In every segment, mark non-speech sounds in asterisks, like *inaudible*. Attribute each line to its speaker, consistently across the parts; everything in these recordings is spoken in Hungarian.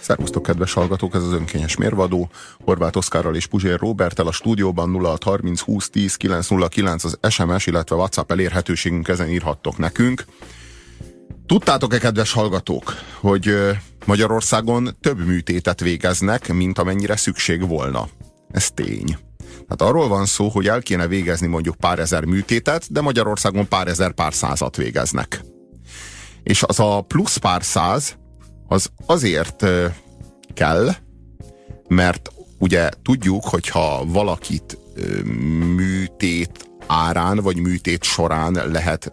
Speaker 1: Szervusztok, kedves hallgatók, ez az önkényes mérvadó. Horváth Oszkárral és Puzsér Robertel a stúdióban 0630 20 10 909 az SMS, illetve WhatsApp elérhetőségünk, ezen írhattok nekünk. Tudtátok-e, kedves hallgatók, hogy Magyarországon több műtétet végeznek, mint amennyire szükség volna? Ez tény. Tehát arról van szó, hogy el kéne végezni mondjuk pár ezer műtétet, de Magyarországon pár ezer pár százat végeznek. És az a plusz pár száz, az azért kell, mert ugye tudjuk, hogyha valakit műtét árán vagy műtét során lehet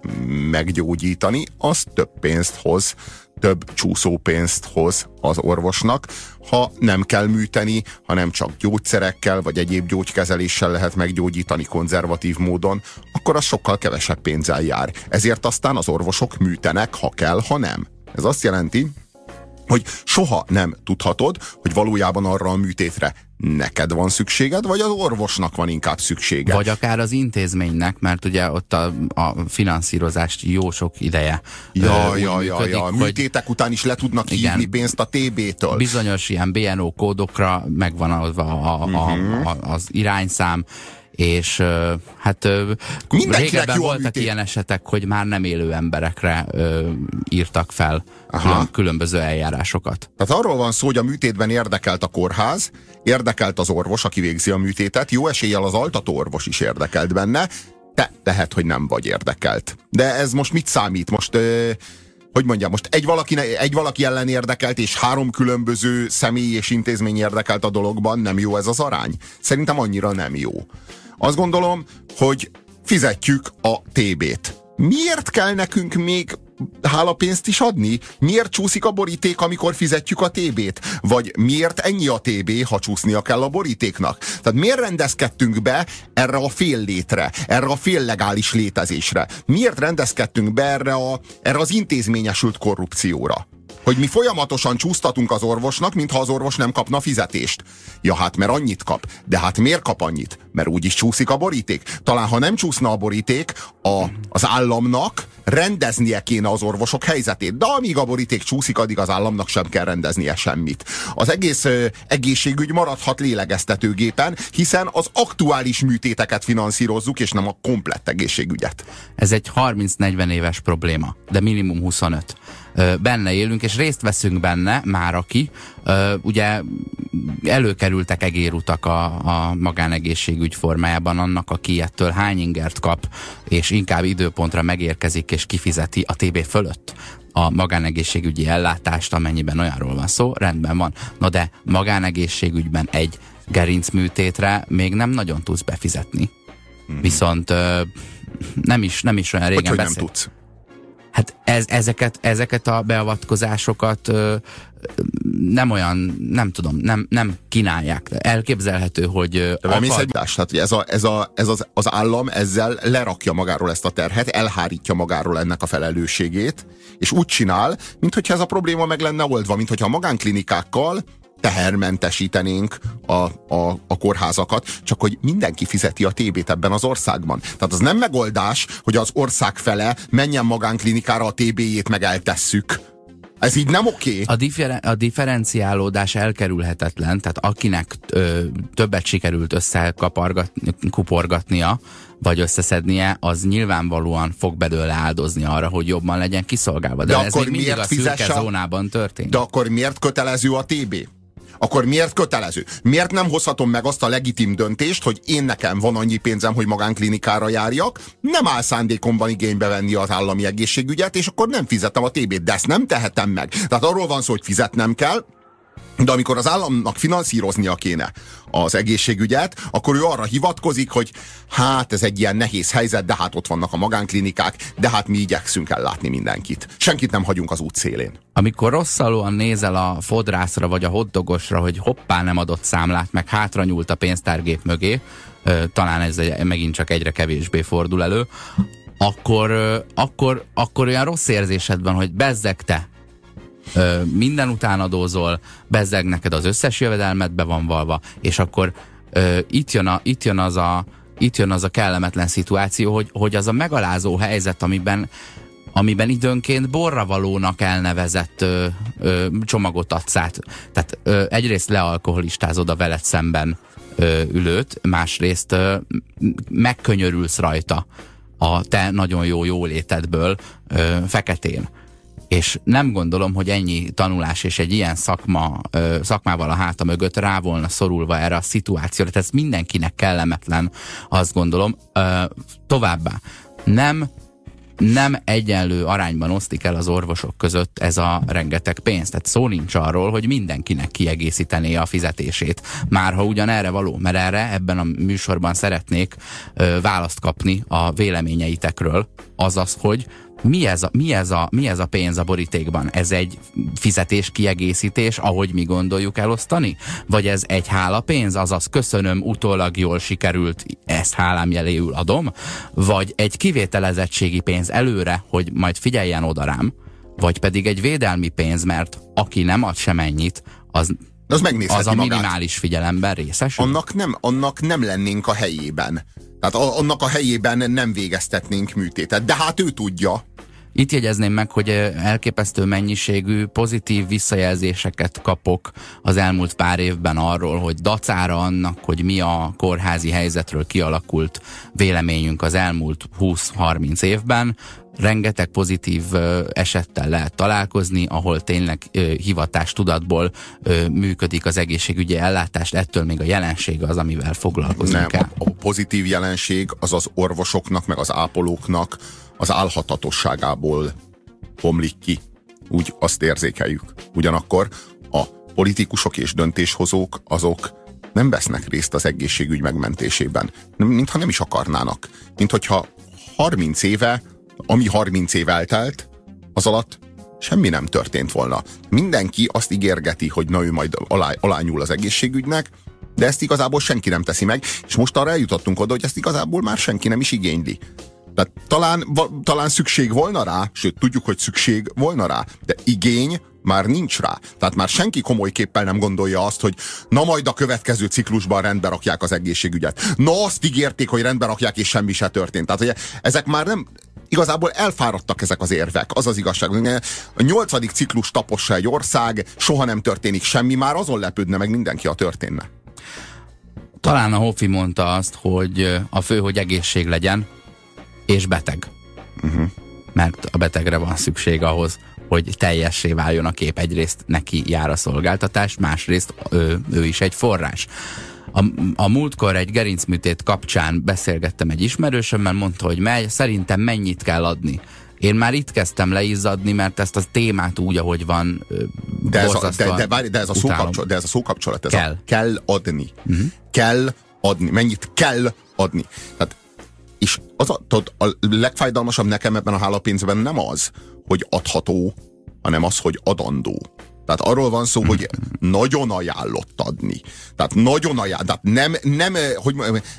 Speaker 1: meggyógyítani, az több pénzt hoz, több csúszópénzt hoz az orvosnak, ha nem kell műteni, hanem csak gyógyszerekkel vagy egyéb gyógykezeléssel lehet meggyógyítani konzervatív módon, akkor az sokkal kevesebb pénzzel jár. Ezért aztán az orvosok műtenek, ha kell, ha nem. Ez azt jelenti, hogy soha nem tudhatod, hogy valójában arra a műtétre neked van szükséged, vagy az orvosnak van inkább szüksége.
Speaker 2: Vagy akár az intézménynek, mert ugye ott a, a finanszírozást jó sok ideje.
Speaker 1: Ja, ja, működik, ja, ja. Műtétek után is le tudnak hívni pénzt a TB-től.
Speaker 2: Bizonyos ilyen BNO kódokra megvan a, a, a, uh-huh. a, az irányszám, és hát régebben voltak ilyen esetek, hogy már nem élő emberekre írtak fel Aha. különböző eljárásokat.
Speaker 1: Tehát arról van szó, hogy a műtétben érdekelt a kórház, érdekelt az orvos, aki végzi a műtétet, jó eséllyel az altató orvos is érdekelt benne, te lehet, hogy nem vagy érdekelt. De ez most mit számít? Most ö, hogy mondjam, most egy valaki, egy valaki ellen érdekelt, és három különböző személy és intézmény érdekelt a dologban, nem jó ez az arány? Szerintem annyira nem jó. Azt gondolom, hogy fizetjük a TB-t. Miért kell nekünk még hálapénzt is adni? Miért csúszik a boríték, amikor fizetjük a TB-t? Vagy miért ennyi a TB, ha csúsznia kell a borítéknak? Tehát miért rendezkedtünk be erre a fél létre, erre a fél legális létezésre? Miért rendezkedtünk be erre, a, erre az intézményesült korrupcióra? Hogy mi folyamatosan csúsztatunk az orvosnak, mintha az orvos nem kapna fizetést. Ja hát, mert annyit kap. De hát miért kap annyit? Mert úgyis csúszik a boríték. Talán ha nem csúszna a boríték, a, az államnak rendeznie kéne az orvosok helyzetét. De amíg a boríték csúszik, addig az államnak sem kell rendeznie semmit. Az egész ö, egészségügy maradhat lélegeztetőgépen, hiszen az aktuális műtéteket finanszírozzuk, és nem a komplett egészségügyet.
Speaker 2: Ez egy 30-40 éves probléma, de minimum 25 benne élünk, és részt veszünk benne, már aki. Ugye előkerültek egérutak a, a magánegészségügy formájában annak, aki ettől hány ingert kap, és inkább időpontra megérkezik és kifizeti a TB fölött a magánegészségügyi ellátást, amennyiben olyanról van szó, rendben van. Na de magánegészségügyben egy gerincműtétre még nem nagyon tudsz befizetni. Mm. Viszont nem is, nem is olyan régen
Speaker 1: hogy, hogy nem tudsz?
Speaker 2: Hát ez, ezeket, ezeket a beavatkozásokat ö, nem olyan, nem tudom, nem, nem kínálják. Elképzelhető, hogy
Speaker 1: De akar... egy tehát ez, a, ez, a, ez az, az állam ezzel lerakja magáról ezt a terhet, elhárítja magáról ennek a felelősségét, és úgy csinál, mintha ez a probléma meg lenne oldva, mintha a magánklinikákkal tehermentesítenénk a, a, a kórházakat, csak hogy mindenki fizeti a TB-t ebben az országban. Tehát az nem megoldás, hogy az ország fele menjen magánklinikára a TB-jét meg eltesszük. Ez így nem oké. Okay.
Speaker 2: A, differ- a differenciálódás elkerülhetetlen, tehát akinek ö, többet sikerült összekuporgatnia, vagy összeszednie, az nyilvánvalóan fog belőle áldozni arra, hogy jobban legyen kiszolgálva. De, De ez akkor még mindig a szürke zónában történik.
Speaker 1: De akkor miért kötelező a TB? Akkor miért kötelező? Miért nem hozhatom meg azt a legitim döntést, hogy én nekem van annyi pénzem, hogy magánklinikára járjak, nem áll szándékomban igénybe venni az állami egészségügyet, és akkor nem fizetem a TB-t, de ezt nem tehetem meg. Tehát arról van szó, hogy fizetnem kell, de amikor az államnak finanszíroznia kéne az egészségügyet, akkor ő arra hivatkozik, hogy hát ez egy ilyen nehéz helyzet, de hát ott vannak a magánklinikák, de hát mi igyekszünk ellátni mindenkit. Senkit nem hagyunk az út szélén.
Speaker 2: Amikor rosszalóan nézel a fodrászra vagy a hoddogosra, hogy hoppá nem adott számlát, meg hátra nyúlt a pénztárgép mögé, talán ez megint csak egyre kevésbé fordul elő, akkor, akkor, akkor olyan rossz érzésed van, hogy bezzeg te, minden után adózol, bezzeg neked az összes jövedelmet be van valva, és akkor ö, itt, jön a, itt, jön az a, itt jön az a kellemetlen szituáció, hogy, hogy az a megalázó helyzet, amiben amiben időnként borravalónak elnevezett ö, ö, csomagot adsz át. Tehát ö, egyrészt lealkoholistázod a veled szemben ö, ülőt, másrészt ö, megkönyörülsz rajta a te nagyon jó jólétedből ö, feketén. És nem gondolom, hogy ennyi tanulás és egy ilyen szakma, szakmával a háta mögött rá volna szorulva erre a szituációra. Tehát ez mindenkinek kellemetlen, azt gondolom. Továbbá, nem nem egyenlő arányban osztik el az orvosok között ez a rengeteg pénz. Tehát szó nincs arról, hogy mindenkinek kiegészítené a fizetését. Már ha ugyan erre való, mert erre ebben a műsorban szeretnék ö, választ kapni a véleményeitekről, azaz, hogy mi ez, a, mi, ez a, mi ez a pénz a borítékban? Ez egy fizetés kiegészítés, ahogy mi gondoljuk elosztani? Vagy ez egy hálapénz, azaz köszönöm, utólag jól sikerült, ezt hálám jeléül adom? Vagy egy kivételezettségi pénz előre, hogy majd figyeljen oda rám? Vagy pedig egy védelmi pénz, mert aki nem ad sem ennyit, az
Speaker 1: az,
Speaker 2: az a minimális magát. figyelemben részes?
Speaker 1: Annak nem, annak nem lennénk a helyében. Tehát annak a helyében nem végeztetnénk műtétet. De hát ő tudja.
Speaker 2: Itt jegyezném meg, hogy elképesztő mennyiségű pozitív visszajelzéseket kapok az elmúlt pár évben arról, hogy dacára annak, hogy mi a kórházi helyzetről kialakult véleményünk az elmúlt 20-30 évben, rengeteg pozitív esettel lehet találkozni, ahol tényleg hivatás tudatból működik az egészségügyi ellátást, ettől még a jelenség az, amivel foglalkozunk Nem,
Speaker 1: a pozitív jelenség az az orvosoknak, meg az ápolóknak az álhatatosságából bomlik ki. Úgy azt érzékeljük. Ugyanakkor a politikusok és döntéshozók azok nem vesznek részt az egészségügy megmentésében. Mintha nem is akarnának. Mint hogyha 30 éve, ami 30 év eltelt, az alatt semmi nem történt volna. Mindenki azt ígérgeti, hogy na ő majd alá, alányul az egészségügynek, de ezt igazából senki nem teszi meg, és most arra eljutottunk oda, hogy ezt igazából már senki nem is igényli. Tehát talán, va, talán szükség volna rá, sőt, tudjuk, hogy szükség volna rá, de igény már nincs rá. Tehát már senki komoly képpel nem gondolja azt, hogy na majd a következő ciklusban rendbe rakják az egészségügyet. Na azt ígérték, hogy rendbe rakják, és semmi se történt. Tehát ugye ezek már nem, igazából elfáradtak ezek az érvek, az az igazság. A nyolcadik ciklus tapossa egy ország, soha nem történik semmi, már azon lepődne meg mindenki, a történne.
Speaker 2: Talán a Hoffi mondta azt, hogy a fő, hogy egészség legyen, és beteg. Uh-huh. Mert a betegre van szükség ahhoz, hogy teljessé váljon a kép. Egyrészt neki jár a szolgáltatás, másrészt ő, ő is egy forrás. A, a múltkor egy gerincműtét kapcsán beszélgettem egy ismerősömmel, mondta, hogy mely, szerintem mennyit kell adni. Én már itt kezdtem leizzadni, mert ezt a témát úgy, ahogy van,
Speaker 1: de ez a, de, de, várj, de ez a szókapcsolat, de ez a szókapcsolat, ez kell. A, kell adni. Uh-huh. Kell adni. Mennyit kell adni. Tehát és az a, tudod, a legfájdalmasabb nekem ebben a hálapénzben nem az, hogy adható, hanem az, hogy adandó. Tehát arról van szó, hogy nagyon ajánlott adni. Tehát nagyon ajánlott. Tehát nem, nem, hogy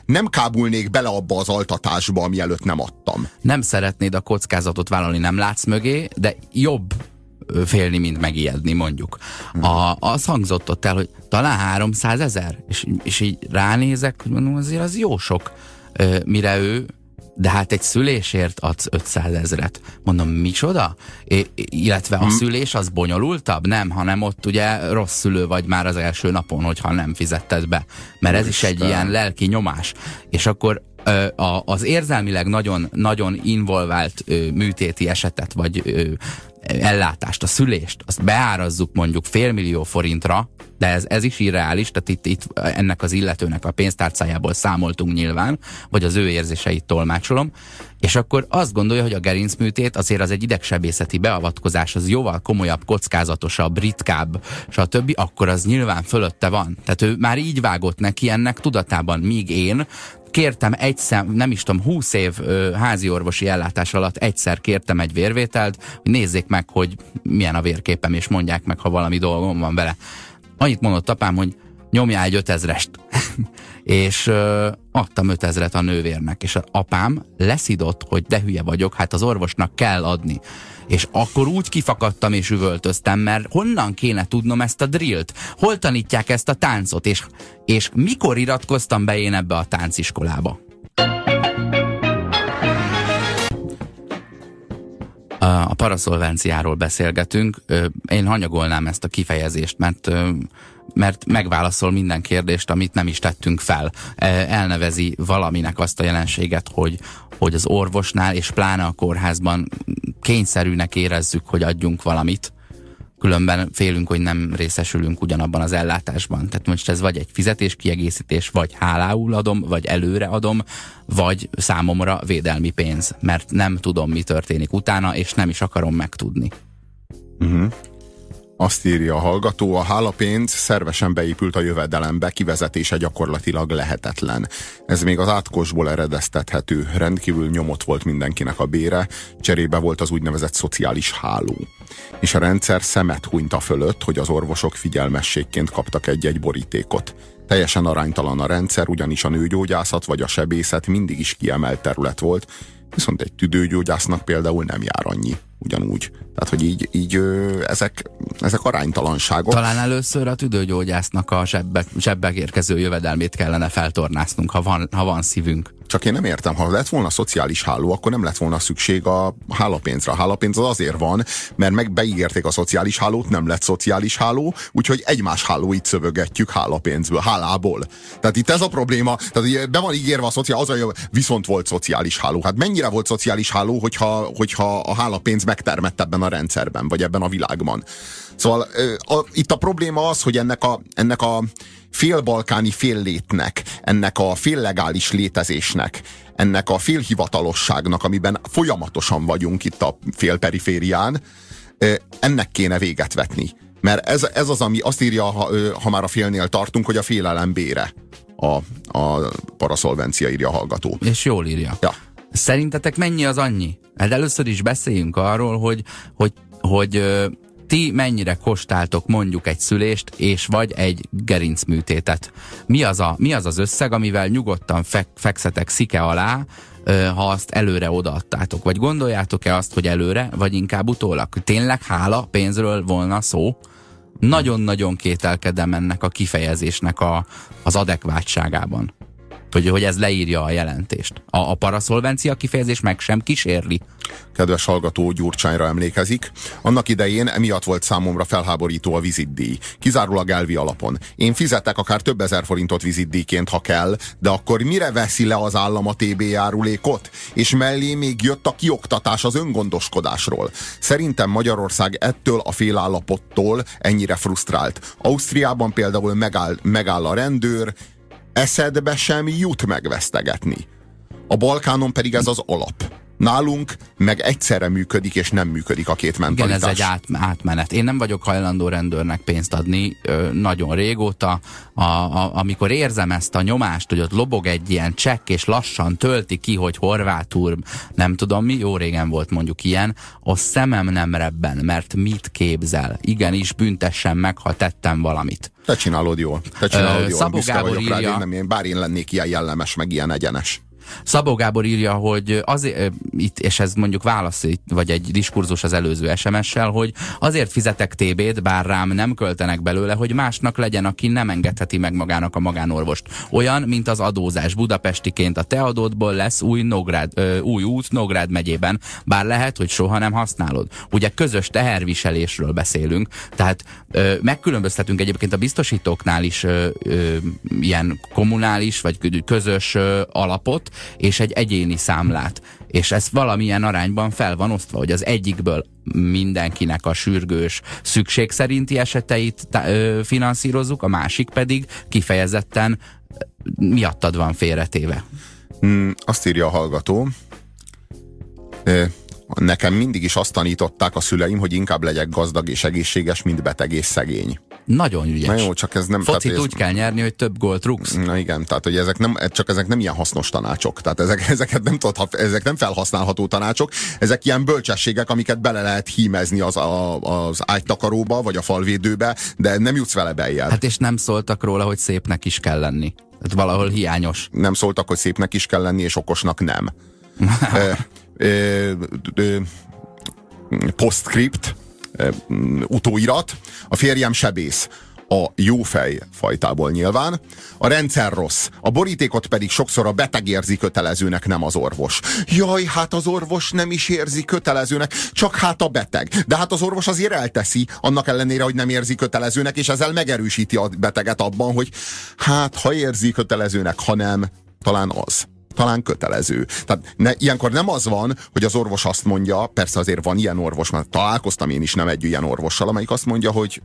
Speaker 1: nem kábulnék bele abba az altatásba, ami előtt nem adtam.
Speaker 2: Nem szeretnéd a kockázatot vállalni, nem látsz mögé, de jobb félni, mint megijedni, mondjuk. A, az hangzott ott el, hogy talán 300 ezer, és, és így ránézek, hogy mondom, azért az jó sok mire ő de hát egy szülésért adsz 500 ezret. Mondom, micsoda? É, illetve a hmm. szülés az bonyolultabb? Nem, hanem ott ugye rossz szülő vagy már az első napon, hogyha nem fizetted be. Mert ez is egy ilyen lelki nyomás. És akkor az érzelmileg nagyon, nagyon involvált műtéti esetet, vagy ellátást, a szülést, azt beárazzuk mondjuk félmillió forintra, de ez, ez is irreális, tehát itt, itt ennek az illetőnek a pénztárcájából számoltunk nyilván, vagy az ő érzéseit tolmácsolom, és akkor azt gondolja, hogy a gerincműtét azért az egy idegsebészeti beavatkozás, az jóval komolyabb, kockázatosabb, ritkább, stb., akkor az nyilván fölötte van. Tehát ő már így vágott neki ennek tudatában, míg én kértem egyszer, nem is tudom, 20 év ö, házi orvosi ellátás alatt egyszer kértem egy vérvételt, hogy nézzék meg, hogy milyen a vérképem, és mondják meg, ha valami dolgom van vele. Annyit mondott apám, hogy nyomjál egy ötezrest. *laughs* és ö, adtam ötezret a nővérnek, és apám leszidott, hogy de hülye vagyok, hát az orvosnak kell adni. És akkor úgy kifakadtam és üvöltöztem, mert honnan kéne tudnom ezt a drillt? Hol tanítják ezt a táncot? És, és mikor iratkoztam be én ebbe a tánciskolába? A paraszolvenciáról beszélgetünk. Én hanyagolnám ezt a kifejezést, mert mert megválaszol minden kérdést, amit nem is tettünk fel. Elnevezi valaminek azt a jelenséget, hogy, hogy az orvosnál és pláne a kórházban kényszerűnek érezzük, hogy adjunk valamit, különben félünk, hogy nem részesülünk ugyanabban az ellátásban. Tehát most ez vagy egy fizetéskiegészítés, vagy hálául adom, vagy előre adom, vagy számomra védelmi pénz, mert nem tudom, mi történik utána, és nem is akarom megtudni.
Speaker 1: Uh-huh. Azt írja a hallgató, a hálapénz szervesen beépült a jövedelembe, kivezetése gyakorlatilag lehetetlen. Ez még az átkosból eredeztethető, rendkívül nyomott volt mindenkinek a bére, cserébe volt az úgynevezett szociális háló. És a rendszer szemet hunyta fölött, hogy az orvosok figyelmességként kaptak egy-egy borítékot. Teljesen aránytalan a rendszer, ugyanis a nőgyógyászat vagy a sebészet mindig is kiemelt terület volt, viszont egy tüdőgyógyásznak például nem jár annyi ugyanúgy. Tehát, hogy így, így ezek, ezek aránytalanságok.
Speaker 2: Talán először a tüdőgyógyásznak a zsebbek, zsebbek érkező jövedelmét kellene feltornásznunk, ha van, ha van szívünk.
Speaker 1: Csak én nem értem, ha lett volna szociális háló, akkor nem lett volna szükség a hálapénzre. A hálapénz az azért van, mert meg beígérték a szociális hálót, nem lett szociális háló, úgyhogy egymás hálóit szövögetjük hálapénzből, hálából. Tehát itt ez a probléma, tehát be van ígérve a szociális, az, hogy viszont volt szociális háló. Hát mennyire volt szociális háló, hogyha, hogyha a hálapénz megtermett ebben a rendszerben, vagy ebben a világban. Szóval a, itt a probléma az, hogy ennek a, ennek a félbalkáni féllétnek, ennek a féllegális létezésnek, ennek a félhivatalosságnak, amiben folyamatosan vagyunk itt a félperiférián, ennek kéne véget vetni. Mert ez, ez az, ami azt írja, ha, ha már a félnél tartunk, hogy a félelem bére a, a paraszolvencia írja a hallgató.
Speaker 2: És jól írja. Ja. Szerintetek mennyi az annyi? Hát először is beszéljünk arról, hogy, hogy, hogy ti mennyire kostáltok mondjuk egy szülést, és vagy egy gerincműtétet. Mi az, a, mi az az összeg, amivel nyugodtan fek, fekszetek szike alá, ha azt előre odaadtátok? Vagy gondoljátok-e azt, hogy előre, vagy inkább utólag? Tényleg hála pénzről volna szó? Nagyon-nagyon kételkedem ennek a kifejezésnek a, az adekvátságában hogy, hogy ez leírja a jelentést. A, a paraszolvencia kifejezés meg sem kísérli.
Speaker 1: Kedves hallgató Gyurcsányra emlékezik. Annak idején emiatt volt számomra felháborító a vizitdíj. Kizárólag elvi alapon. Én fizetek akár több ezer forintot vizitdíjként, ha kell, de akkor mire veszi le az állam a TB járulékot? És mellé még jött a kioktatás az öngondoskodásról. Szerintem Magyarország ettől a félállapottól ennyire frusztrált. Ausztriában például megáll, megáll a rendőr, eszedbe sem jut megvesztegetni. A Balkánon pedig ez az alap. Nálunk meg egyszerre működik, és nem működik a két mentalitás.
Speaker 2: Igen, ez egy át, átmenet. Én nem vagyok hajlandó rendőrnek pénzt adni ö, nagyon régóta. A, a, amikor érzem ezt a nyomást, hogy ott lobog egy ilyen csekk, és lassan tölti ki, hogy horvátul, nem tudom mi, jó régen volt mondjuk ilyen, a szemem nem rebben, mert mit képzel? Igenis, büntessen meg, ha tettem valamit.
Speaker 1: Te csinálod jól. Te csinálod jól. Szabó Gábor írja, rád, én nem, én, bár én lennék ilyen jellemes, meg ilyen egyenes.
Speaker 2: Szabó Gábor írja, hogy azért, itt, és ez mondjuk válasz, vagy egy diskurzus az előző SMS-sel, hogy azért fizetek TB-t, bár rám nem költenek belőle, hogy másnak legyen, aki nem engedheti meg magának a magánorvost. Olyan, mint az adózás. Budapestiként a te adódból lesz új, Nográd, ö, új út Nográd megyében, bár lehet, hogy soha nem használod. Ugye közös teherviselésről beszélünk, tehát ö, megkülönböztetünk egyébként a biztosítóknál is ö, ö, ilyen kommunális vagy közös ö, alapot, és egy egyéni számlát. És ez valamilyen arányban fel van osztva, hogy az egyikből mindenkinek a sürgős szükség szerinti eseteit ö, finanszírozzuk, a másik pedig kifejezetten miattad van félretéve.
Speaker 1: Hmm, azt írja a hallgató, nekem mindig is azt tanították a szüleim, hogy inkább legyek gazdag és egészséges, mint beteg és szegény.
Speaker 2: Nagyon ügyes.
Speaker 1: Na jó, csak ez nem...
Speaker 2: Focit tehát, úgy ez, kell nyerni, hogy több gólt rúgsz.
Speaker 1: Na igen, tehát hogy ezek nem, csak ezek nem ilyen hasznos tanácsok. Tehát ezek, *laughs* ezeket nem tudod, ezek nem felhasználható tanácsok, ezek ilyen bölcsességek, amiket bele lehet hímezni az, a, az ágytakaróba, vagy a falvédőbe, de nem jutsz vele beljebb.
Speaker 2: Hát és nem szóltak róla, hogy szépnek is kell lenni. Tehát valahol hiányos.
Speaker 1: Nem szóltak, hogy szépnek is kell lenni, és okosnak nem. *laughs* postscript, utóirat, a férjem sebész. a jófej fajtából nyilván. A rendszer rossz, a borítékot pedig sokszor a beteg érzi kötelezőnek, nem az orvos. Jaj, hát az orvos nem is érzi kötelezőnek, csak hát a beteg. De hát az orvos azért elteszi, annak ellenére, hogy nem érzi kötelezőnek, és ezzel megerősíti a beteget abban, hogy hát ha érzi kötelezőnek, ha nem, talán az talán kötelező. Tehát ne, ilyenkor nem az van, hogy az orvos azt mondja, persze azért van ilyen orvos, mert találkoztam én is nem egy ilyen orvossal, amelyik azt mondja, hogy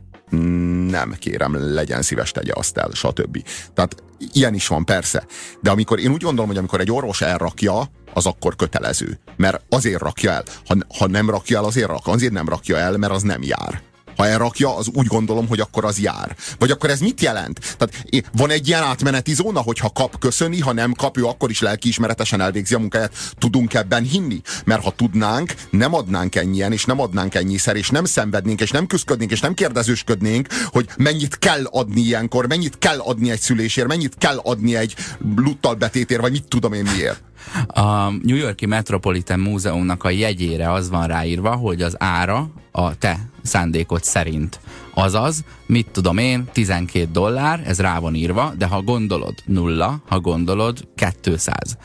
Speaker 1: nem kérem, legyen szíves, tegye azt el, stb. Tehát ilyen is van, persze. De amikor én úgy gondolom, hogy amikor egy orvos elrakja, az akkor kötelező. Mert azért rakja el. Ha, ha nem rakja el, azért rak. Azért nem rakja el, mert az nem jár ha elrakja, az úgy gondolom, hogy akkor az jár. Vagy akkor ez mit jelent? Tehát van egy ilyen átmeneti zóna, hogy ha kap, köszöni, ha nem kap, ő akkor is lelkiismeretesen elvégzi a munkáját. Tudunk ebben hinni? Mert ha tudnánk, nem adnánk ennyien, és nem adnánk ennyiszer, és nem szenvednénk, és nem küzdködnénk, és nem kérdezősködnénk, hogy mennyit kell adni ilyenkor, mennyit kell adni egy szülésért, mennyit kell adni egy luttal betétér, vagy mit tudom én miért.
Speaker 2: A New Yorki Metropolitan Múzeumnak a jegyére az van ráírva, hogy az ára a te szándékot szerint. Azaz, mit tudom én, 12 dollár, ez rá van írva, de ha gondolod nulla, ha gondolod 200.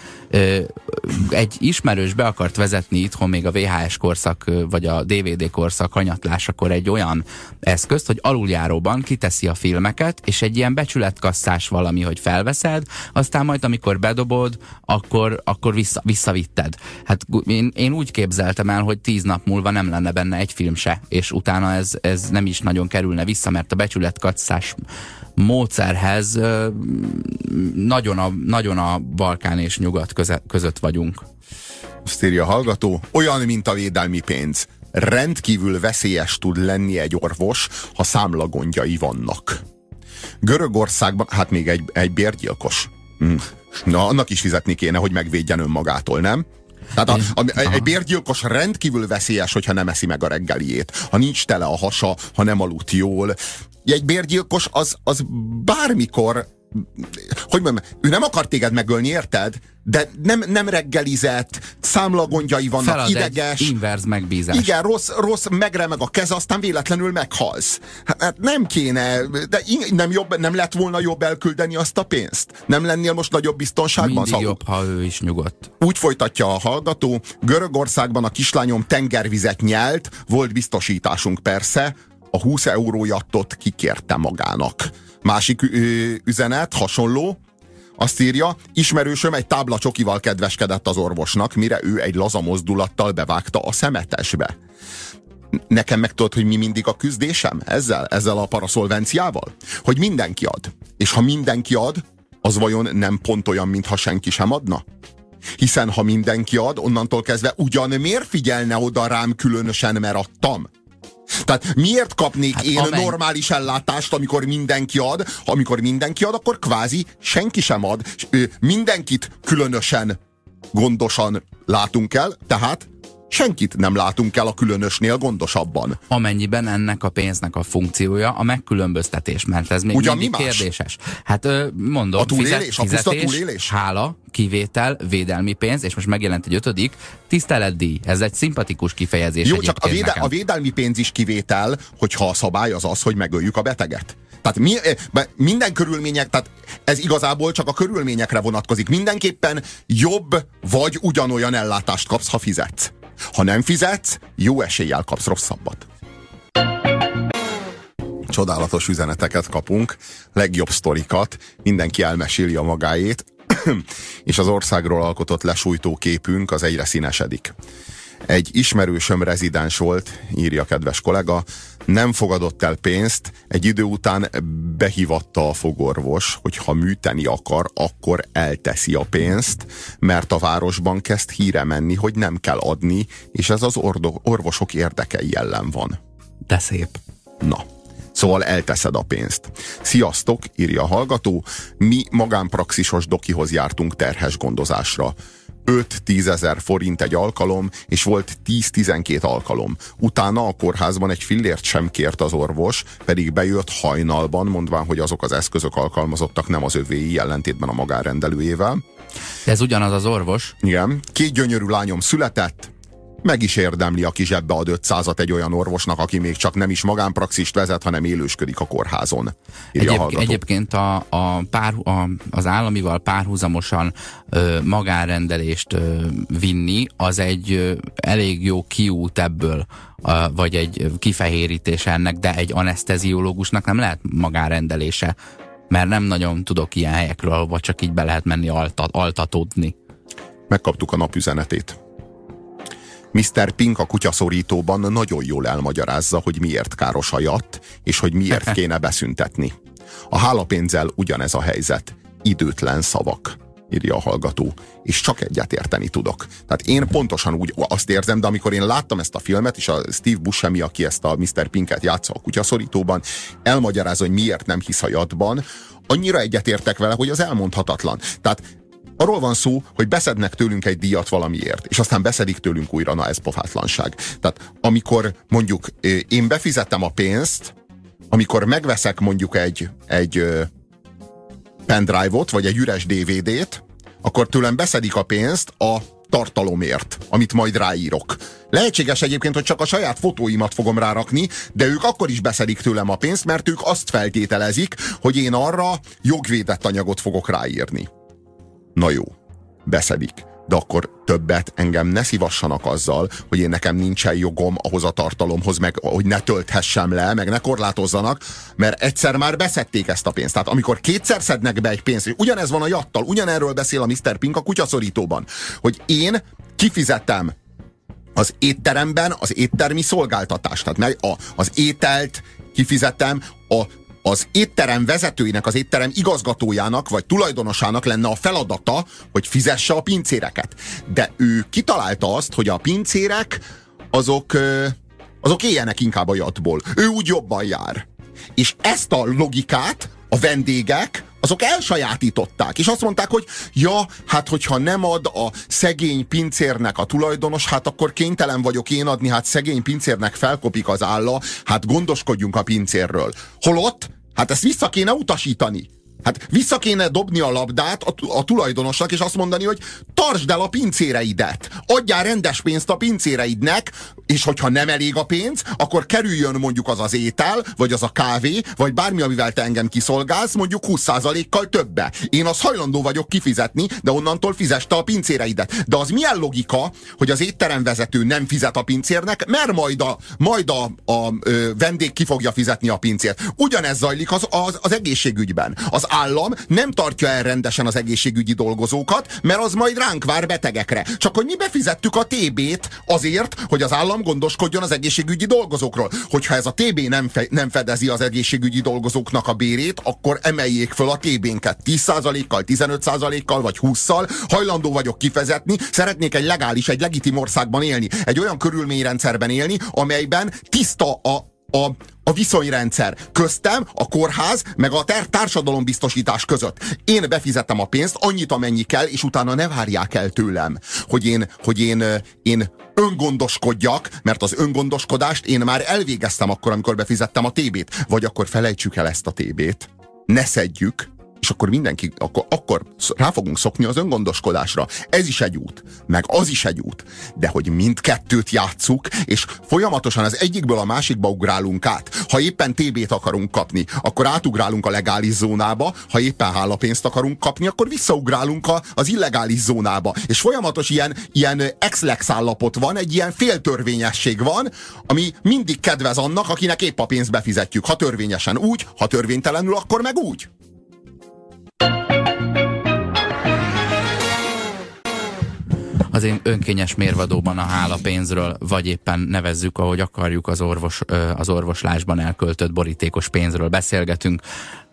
Speaker 2: Egy ismerős be akart vezetni itthon még a VHS korszak, vagy a DVD korszak hanyatlásakor egy olyan eszközt, hogy aluljáróban kiteszi a filmeket, és egy ilyen becsületkasszás valami, hogy felveszed, aztán majd amikor bedobod, akkor, akkor vissza, visszavitted. Hát én, én úgy képzeltem el, hogy tíz nap múlva nem lenne benne egy film se, és utána ez, ez nem is nagyon kerülne vissza, mert a becsületkasszás módszerhez nagyon a, nagyon a Balkán és Nyugat között vagyunk.
Speaker 1: Azt írja a hallgató, olyan, mint a védelmi pénz. Rendkívül veszélyes tud lenni egy orvos, ha számlagondjai vannak. Görögországban, hát még egy, egy bérgyilkos. Hm. Na, annak is fizetni kéne, hogy megvédjen önmagától, nem? Tehát a, a, a, egy bérgyilkos rendkívül veszélyes, hogyha nem eszi meg a reggeliét. Ha nincs tele a hasa, ha nem aludt jól. Egy bérgyilkos az, az bármikor hogy mondjam, ő nem akar téged megölni, érted? De nem, nem reggelizett, számlagondjai vannak, Felad ideges.
Speaker 2: inverz megbízás.
Speaker 1: Igen, rossz, rossz, megremeg a kez, aztán véletlenül meghalsz. Hát, hát nem kéne, de nem, jobb, nem lett volna jobb elküldeni azt a pénzt? Nem lennél most nagyobb biztonságban?
Speaker 2: Mindig jobb, ha ő is nyugodt.
Speaker 1: Úgy folytatja a hallgató, Görögországban a kislányom tengervizet nyelt, volt biztosításunk persze, a 20 eurójattot kikérte magának. Másik üzenet, hasonló, azt írja, ismerősöm egy tábla csokival kedveskedett az orvosnak, mire ő egy laza mozdulattal bevágta a szemetesbe. Nekem meg tudod, hogy mi mindig a küzdésem ezzel, ezzel a paraszolvenciával? Hogy mindenki ad. És ha mindenki ad, az vajon nem pont olyan, mintha senki sem adna? Hiszen ha mindenki ad, onnantól kezdve ugyan miért figyelne oda rám különösen, mert adtam? Tehát miért kapnék hát én amely... normális ellátást, amikor mindenki ad? Amikor mindenki ad, akkor kvázi senki sem ad. Mindenkit különösen gondosan látunk el, tehát senkit nem látunk el a különösnél gondosabban.
Speaker 2: Amennyiben ennek a pénznek a funkciója a megkülönböztetés, mert ez még Ugyan mi más? kérdéses. Hát mondom,
Speaker 1: a túlélés,
Speaker 2: fizet,
Speaker 1: fizetés, a túlélés?
Speaker 2: hála, kivétel, védelmi pénz, és most megjelent egy ötödik, tiszteletdíj. Ez egy szimpatikus kifejezés.
Speaker 1: Jó, csak a, véde, a védelmi pénz is kivétel, hogyha a szabály az az, hogy megöljük a beteget. Tehát mi, minden körülmények, tehát ez igazából csak a körülményekre vonatkozik. Mindenképpen jobb vagy ugyanolyan ellátást kapsz, ha fizetsz. Ha nem fizetsz, jó eséllyel kapsz rosszabbat. Csodálatos üzeneteket kapunk, legjobb sztorikat, mindenki elmeséli a magáét, *clears throat* és az országról alkotott lesújtó képünk az egyre színesedik. Egy ismerősöm rezidens volt, írja kedves kollega, nem fogadott el pénzt, egy idő után behívatta a fogorvos, hogy ha műteni akar, akkor elteszi a pénzt, mert a városban kezd híre menni, hogy nem kell adni, és ez az orvosok érdekei ellen van.
Speaker 2: De szép.
Speaker 1: Na. Szóval elteszed a pénzt. Sziasztok, írja a hallgató, mi magánpraxisos dokihoz jártunk terhes gondozásra. 5-10 ezer forint egy alkalom, és volt 10-12 alkalom. Utána a kórházban egy fillért sem kért az orvos, pedig bejött hajnalban, mondván, hogy azok az eszközök alkalmazottak nem az övéi, ellentétben a magánrendelőjével.
Speaker 2: De ez ugyanaz az orvos?
Speaker 1: Igen. Két gyönyörű lányom született, meg is érdemli, aki zsebbe ad 500-at egy olyan orvosnak, aki még csak nem is magánpraxist vezet, hanem élősködik a kórházon.
Speaker 2: Egyéb, a egyébként a, a pár, a, az államival párhuzamosan ö, magánrendelést ö, vinni, az egy ö, elég jó kiút ebből, ö, vagy egy kifehérítés ennek, de egy anesteziológusnak nem lehet magánrendelése, mert nem nagyon tudok ilyen helyekről, ahol csak így be lehet menni altat, altatódni.
Speaker 1: Megkaptuk a napüzenetét. Mr. Pink a kutyaszorítóban nagyon jól elmagyarázza, hogy miért káros a jatt, és hogy miért *laughs* kéne beszüntetni. A hálapénzzel ugyanez a helyzet. Időtlen szavak írja a hallgató, és csak egyet érteni tudok. Tehát én pontosan úgy azt érzem, de amikor én láttam ezt a filmet, és a Steve Buscemi, aki ezt a Mr. Pinket játsza a kutyaszorítóban, elmagyarázza, hogy miért nem hisz a jatban, annyira egyetértek vele, hogy az elmondhatatlan. Tehát Arról van szó, hogy beszednek tőlünk egy díjat valamiért, és aztán beszedik tőlünk újra, na ez pofátlanság. Tehát amikor mondjuk én befizettem a pénzt, amikor megveszek mondjuk egy, egy pendrive-ot, vagy egy üres DVD-t, akkor tőlem beszedik a pénzt a tartalomért, amit majd ráírok. Lehetséges egyébként, hogy csak a saját fotóimat fogom rárakni, de ők akkor is beszedik tőlem a pénzt, mert ők azt feltételezik, hogy én arra jogvédett anyagot fogok ráírni. Na jó, beszedik. De akkor többet engem ne szívassanak azzal, hogy én nekem nincsen jogom ahhoz a tartalomhoz, meg hogy ne tölthessem le, meg ne korlátozzanak, mert egyszer már beszedték ezt a pénzt. Tehát amikor kétszer szednek be egy pénzt, ugyanez van a jattal, ugyanerről beszél a Mr. Pink a kutyaszorítóban, hogy én kifizettem az étteremben az éttermi szolgáltatást. Tehát meg a, az ételt kifizettem, a az étterem vezetőinek, az étterem igazgatójának vagy tulajdonosának lenne a feladata, hogy fizesse a pincéreket. De ő kitalálta azt, hogy a pincérek azok, azok éljenek inkább a jatból. Ő úgy jobban jár. És ezt a logikát a vendégek azok elsajátították, és azt mondták, hogy ja, hát hogyha nem ad a szegény pincérnek a tulajdonos, hát akkor kénytelen vagyok én adni, hát szegény pincérnek felkopik az álla, hát gondoskodjunk a pincérről. Holott, hát ezt vissza kéne utasítani. Hát vissza kéne dobni a labdát a, a tulajdonosnak, és azt mondani, hogy tartsd el a pincéreidet, adjál rendes pénzt a pincéreidnek, és hogyha nem elég a pénz, akkor kerüljön mondjuk az az étel, vagy az a kávé, vagy bármi, amivel te engem kiszolgálsz, mondjuk 20%-kal többe. Én az hajlandó vagyok kifizetni, de onnantól fizeste a pincéreidet. De az milyen logika, hogy az étteremvezető nem fizet a pincérnek, mert majd a, majd a, a, a vendég ki fogja fizetni a pincért. Ugyanez zajlik az, az, az egészségügyben. Az állam nem tartja el rendesen az egészségügyi dolgozókat, mert az majd ránk vár betegekre. Csak hogy mi befizettük a TB-t azért, hogy az állam gondoskodjon az egészségügyi dolgozókról. Hogyha ez a TB nem, fe, nem fedezi az egészségügyi dolgozóknak a bérét, akkor emeljék föl a TB-nket 10%-kal, 15%-kal vagy 20-szal. Hajlandó vagyok kifezetni, szeretnék egy legális, egy legitim országban élni, egy olyan körülményrendszerben élni, amelyben tiszta a a, a viszonyrendszer köztem, a kórház, meg a ter társadalombiztosítás között. Én befizettem a pénzt, annyit, amennyi kell, és utána ne várják el tőlem, hogy én, hogy én, én öngondoskodjak, mert az öngondoskodást én már elvégeztem akkor, amikor befizettem a TB-t. Vagy akkor felejtsük el ezt a TB-t, ne szedjük, és akkor mindenki, akkor, akkor rá fogunk szokni az öngondoskodásra. Ez is egy út, meg az is egy út. De hogy mindkettőt játsszuk, és folyamatosan az egyikből a másikba ugrálunk át. Ha éppen TB-t akarunk kapni, akkor átugrálunk a legális zónába, ha éppen hálapénzt akarunk kapni, akkor visszaugrálunk a, az illegális zónába. És folyamatos ilyen, ilyen ex-lex állapot van, egy ilyen féltörvényesség van, ami mindig kedvez annak, akinek épp a pénzt befizetjük. Ha törvényesen úgy, ha törvénytelenül, akkor meg úgy.
Speaker 2: Az én önkényes mérvadóban a hála pénzről, vagy éppen nevezzük, ahogy akarjuk, az, orvos, az orvoslásban elköltött borítékos pénzről beszélgetünk.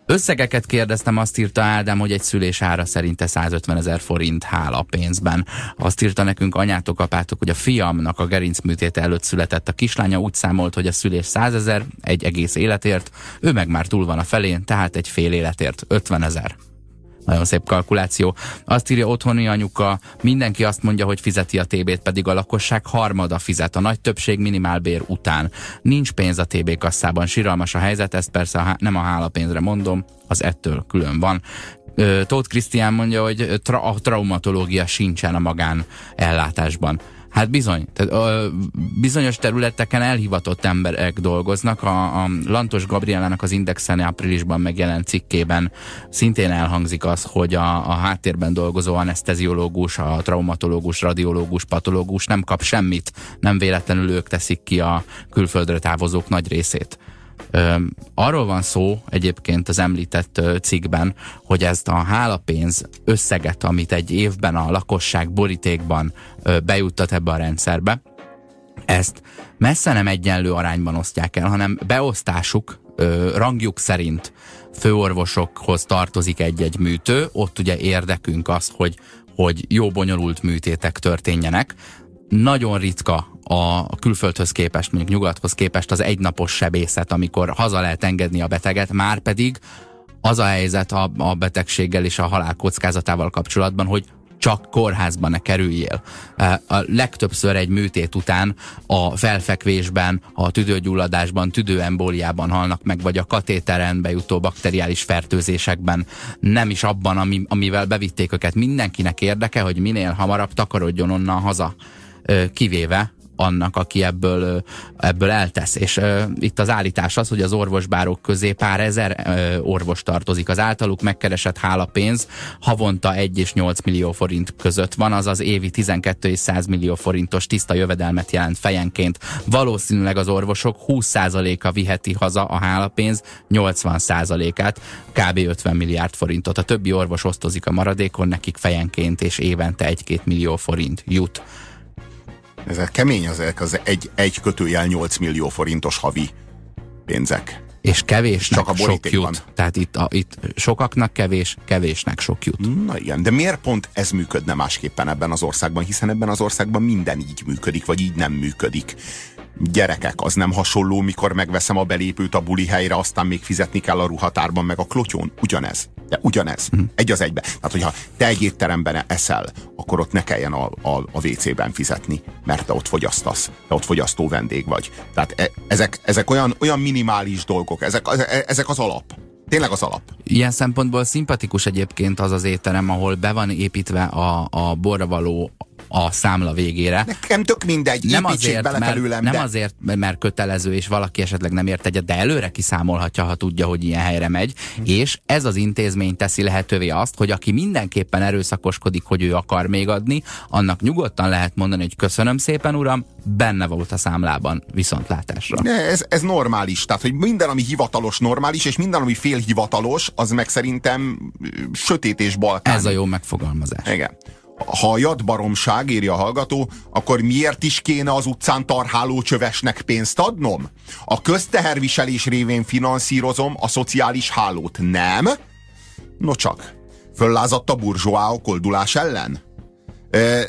Speaker 2: Összegeket kérdeztem, azt írta Ádám, hogy egy szülés ára szerinte 150 ezer forint hála pénzben. Azt írta nekünk anyátok, apátok, hogy a fiamnak a gerincműtéte előtt született a kislánya, úgy számolt, hogy a szülés 100 ezer, egy egész életért, ő meg már túl van a felén, tehát egy fél életért 50 ezer. Nagyon szép kalkuláció. Azt írja otthoni anyuka, mindenki azt mondja, hogy fizeti a TB-t, pedig a lakosság harmada fizet, a nagy többség minimálbér után. Nincs pénz a TB kasszában, siralmas a helyzet, ezt persze a, nem a hálapénzre mondom, az ettől külön van. Tóth Krisztián mondja, hogy tra a traumatológia sincsen a magán ellátásban. Hát bizony. Tehát, ö, bizonyos területeken elhivatott emberek dolgoznak. A, a Lantos Gabrielának az Indexen áprilisban megjelent cikkében szintén elhangzik az, hogy a, a háttérben dolgozó anesteziológus, a traumatológus, radiológus, patológus nem kap semmit. Nem véletlenül ők teszik ki a külföldre távozók nagy részét. Arról van szó egyébként az említett cikkben, hogy ezt a hálapénz összeget, amit egy évben a lakosság borítékban bejuttat ebbe a rendszerbe, ezt messze nem egyenlő arányban osztják el, hanem beosztásuk, rangjuk szerint főorvosokhoz tartozik egy-egy műtő, ott ugye érdekünk az, hogy, hogy jó bonyolult műtétek történjenek. Nagyon ritka a külföldhöz képest, mondjuk nyugathoz képest az egynapos sebészet, amikor haza lehet engedni a beteget, már pedig az a helyzet a, a betegséggel és a halál kockázatával kapcsolatban, hogy csak kórházban ne kerüljél. A legtöbbször egy műtét után a felfekvésben, a tüdőgyulladásban, tüdőembóliában halnak meg, vagy a katéteren bejutó bakteriális fertőzésekben, nem is abban, ami, amivel bevitték őket. Mindenkinek érdeke, hogy minél hamarabb takarodjon onnan haza kivéve annak, aki ebből, ebből eltesz. És uh, itt az állítás az, hogy az orvosbárok közé pár ezer uh, orvos tartozik. Az általuk megkeresett hálapénz havonta 1 és 8 millió forint között van, azaz évi 12 és 100 millió forintos tiszta jövedelmet jelent fejenként. Valószínűleg az orvosok 20%-a viheti haza a hálapénz 80%-át, kb. 50 milliárd forintot. A többi orvos osztozik a maradékon, nekik fejenként és évente 1-2 millió forint jut.
Speaker 1: Ezek kemény ezek az egy, egy kötőjel 8 millió forintos havi pénzek.
Speaker 2: És kevés csak a sok jut. Tehát itt, a, itt sokaknak kevés, kevésnek sok jut.
Speaker 1: Na igen, de miért pont ez működne másképpen ebben az országban? Hiszen ebben az országban minden így működik, vagy így nem működik. Gyerekek, az nem hasonló, mikor megveszem a belépőt a buli helyre, aztán még fizetni kell a ruhatárban, meg a klotyón. Ugyanez. De ugyanez. Hm. Egy az egybe. Tehát, hogyha te egy étteremben eszel, akkor ott ne kelljen a, a, a WC-ben fizetni, mert te ott fogyasztasz. Te ott fogyasztó vendég vagy. Tehát e, ezek, ezek olyan, olyan minimális dolgok, ezek, e, ezek az alap. Tényleg az alap.
Speaker 2: Ilyen szempontból szimpatikus egyébként az az étterem, ahol be van építve a, a borra való a számla végére.
Speaker 1: Nekem tök mindegy, nem azért, bele
Speaker 2: mert,
Speaker 1: felülem,
Speaker 2: Nem
Speaker 1: de...
Speaker 2: azért, mert kötelező, és valaki esetleg nem ért egyet, de előre kiszámolhatja, ha tudja, hogy ilyen helyre megy. Hm. És ez az intézmény teszi lehetővé azt, hogy aki mindenképpen erőszakoskodik, hogy ő akar még adni, annak nyugodtan lehet mondani, hogy köszönöm szépen, uram, benne volt a számlában viszontlátásra.
Speaker 1: Ne, ez, ez normális. Tehát, hogy minden, ami hivatalos, normális, és minden, ami félhivatalos, az meg szerintem sötét és balkán.
Speaker 2: Ez a jó megfogalmazás.
Speaker 1: Igen ha a jadbaromság, írja a hallgató, akkor miért is kéne az utcán tarháló csövesnek pénzt adnom? A közteherviselés révén finanszírozom a szociális hálót, nem? No csak, föllázadt a burzsóá a koldulás ellen? E,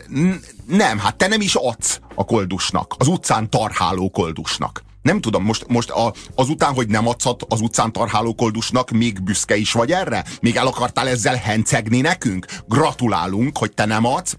Speaker 1: nem, hát te nem is adsz a koldusnak, az utcán tarháló koldusnak. Nem tudom, most, most a, azután, hogy nem adsz az utcán tarháló koldusnak, még büszke is vagy erre? Még el akartál ezzel hencegni nekünk? Gratulálunk, hogy te nem adsz.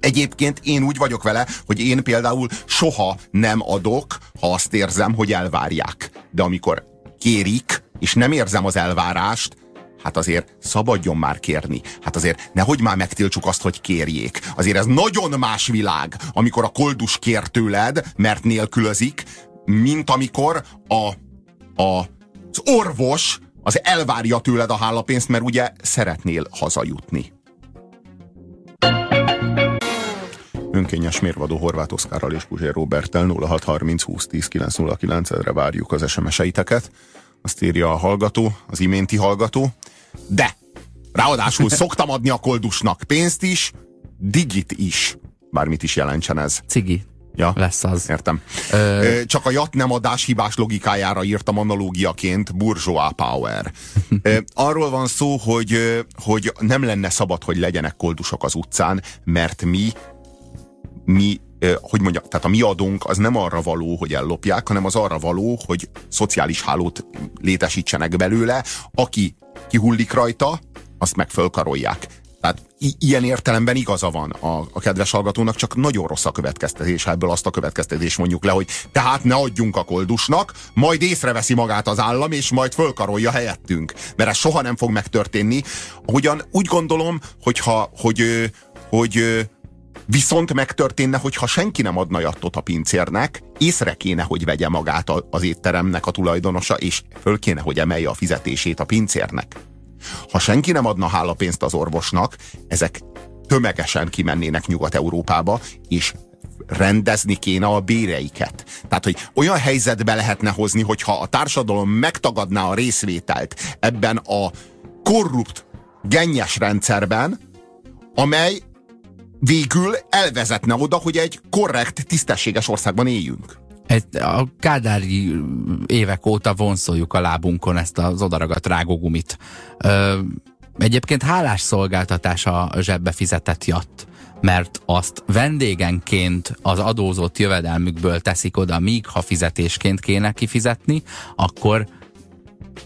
Speaker 1: Egyébként én úgy vagyok vele, hogy én például soha nem adok, ha azt érzem, hogy elvárják. De amikor kérik, és nem érzem az elvárást, hát azért szabadjon már kérni. Hát azért nehogy már megtiltsuk azt, hogy kérjék. Azért ez nagyon más világ, amikor a koldus kér tőled, mert nélkülözik, mint amikor a, a, az orvos az elvárja tőled a hálapénzt, mert ugye szeretnél hazajutni. Önkényes mérvadó Horváth Oszkárral és Puzsér Robertel 0630 20 10 909 re várjuk az SMS-eiteket. Azt írja a hallgató, az iménti hallgató. De! Ráadásul szoktam adni a koldusnak pénzt is, digit is. Bármit is jelentsen ez.
Speaker 2: Cigi. Ja, lesz az.
Speaker 1: Értem. Ö... Csak a jat nem adás hibás logikájára írtam analógiaként Bourgeois Power. Arról van szó, hogy, hogy nem lenne szabad, hogy legyenek koldusok az utcán, mert mi mi hogy mondjam, tehát a mi adónk az nem arra való, hogy ellopják, hanem az arra való, hogy szociális hálót létesítsenek belőle, aki kihullik rajta, azt meg fölkarolják. Tehát ilyen értelemben igaza van a, a kedves hallgatónak, csak nagyon rossz a következtetés, ebből azt a következtetés mondjuk le, hogy tehát ne adjunk a koldusnak, majd észreveszi magát az állam, és majd fölkarolja helyettünk. Mert ez soha nem fog megtörténni. Ugyan úgy gondolom, hogyha, hogy, hogy, hogy Viszont megtörténne, hogy ha senki nem adna jattot a pincérnek, észre kéne, hogy vegye magát az étteremnek a tulajdonosa, és föl kéne, hogy emelje a fizetését a pincérnek. Ha senki nem adna hálapénzt az orvosnak, ezek tömegesen kimennének Nyugat-Európába, és rendezni kéne a béreiket. Tehát, hogy olyan helyzetbe lehetne hozni, hogyha a társadalom megtagadná a részvételt ebben a korrupt, gennyes rendszerben, amely végül elvezetne oda, hogy egy korrekt, tisztességes országban éljünk.
Speaker 2: A kádári évek óta vonszoljuk a lábunkon ezt az odaragadt rágógumit. Egyébként hálás szolgáltatás a zsebbe fizetett jatt mert azt vendégenként az adózott jövedelmükből teszik oda, míg ha fizetésként kéne kifizetni, akkor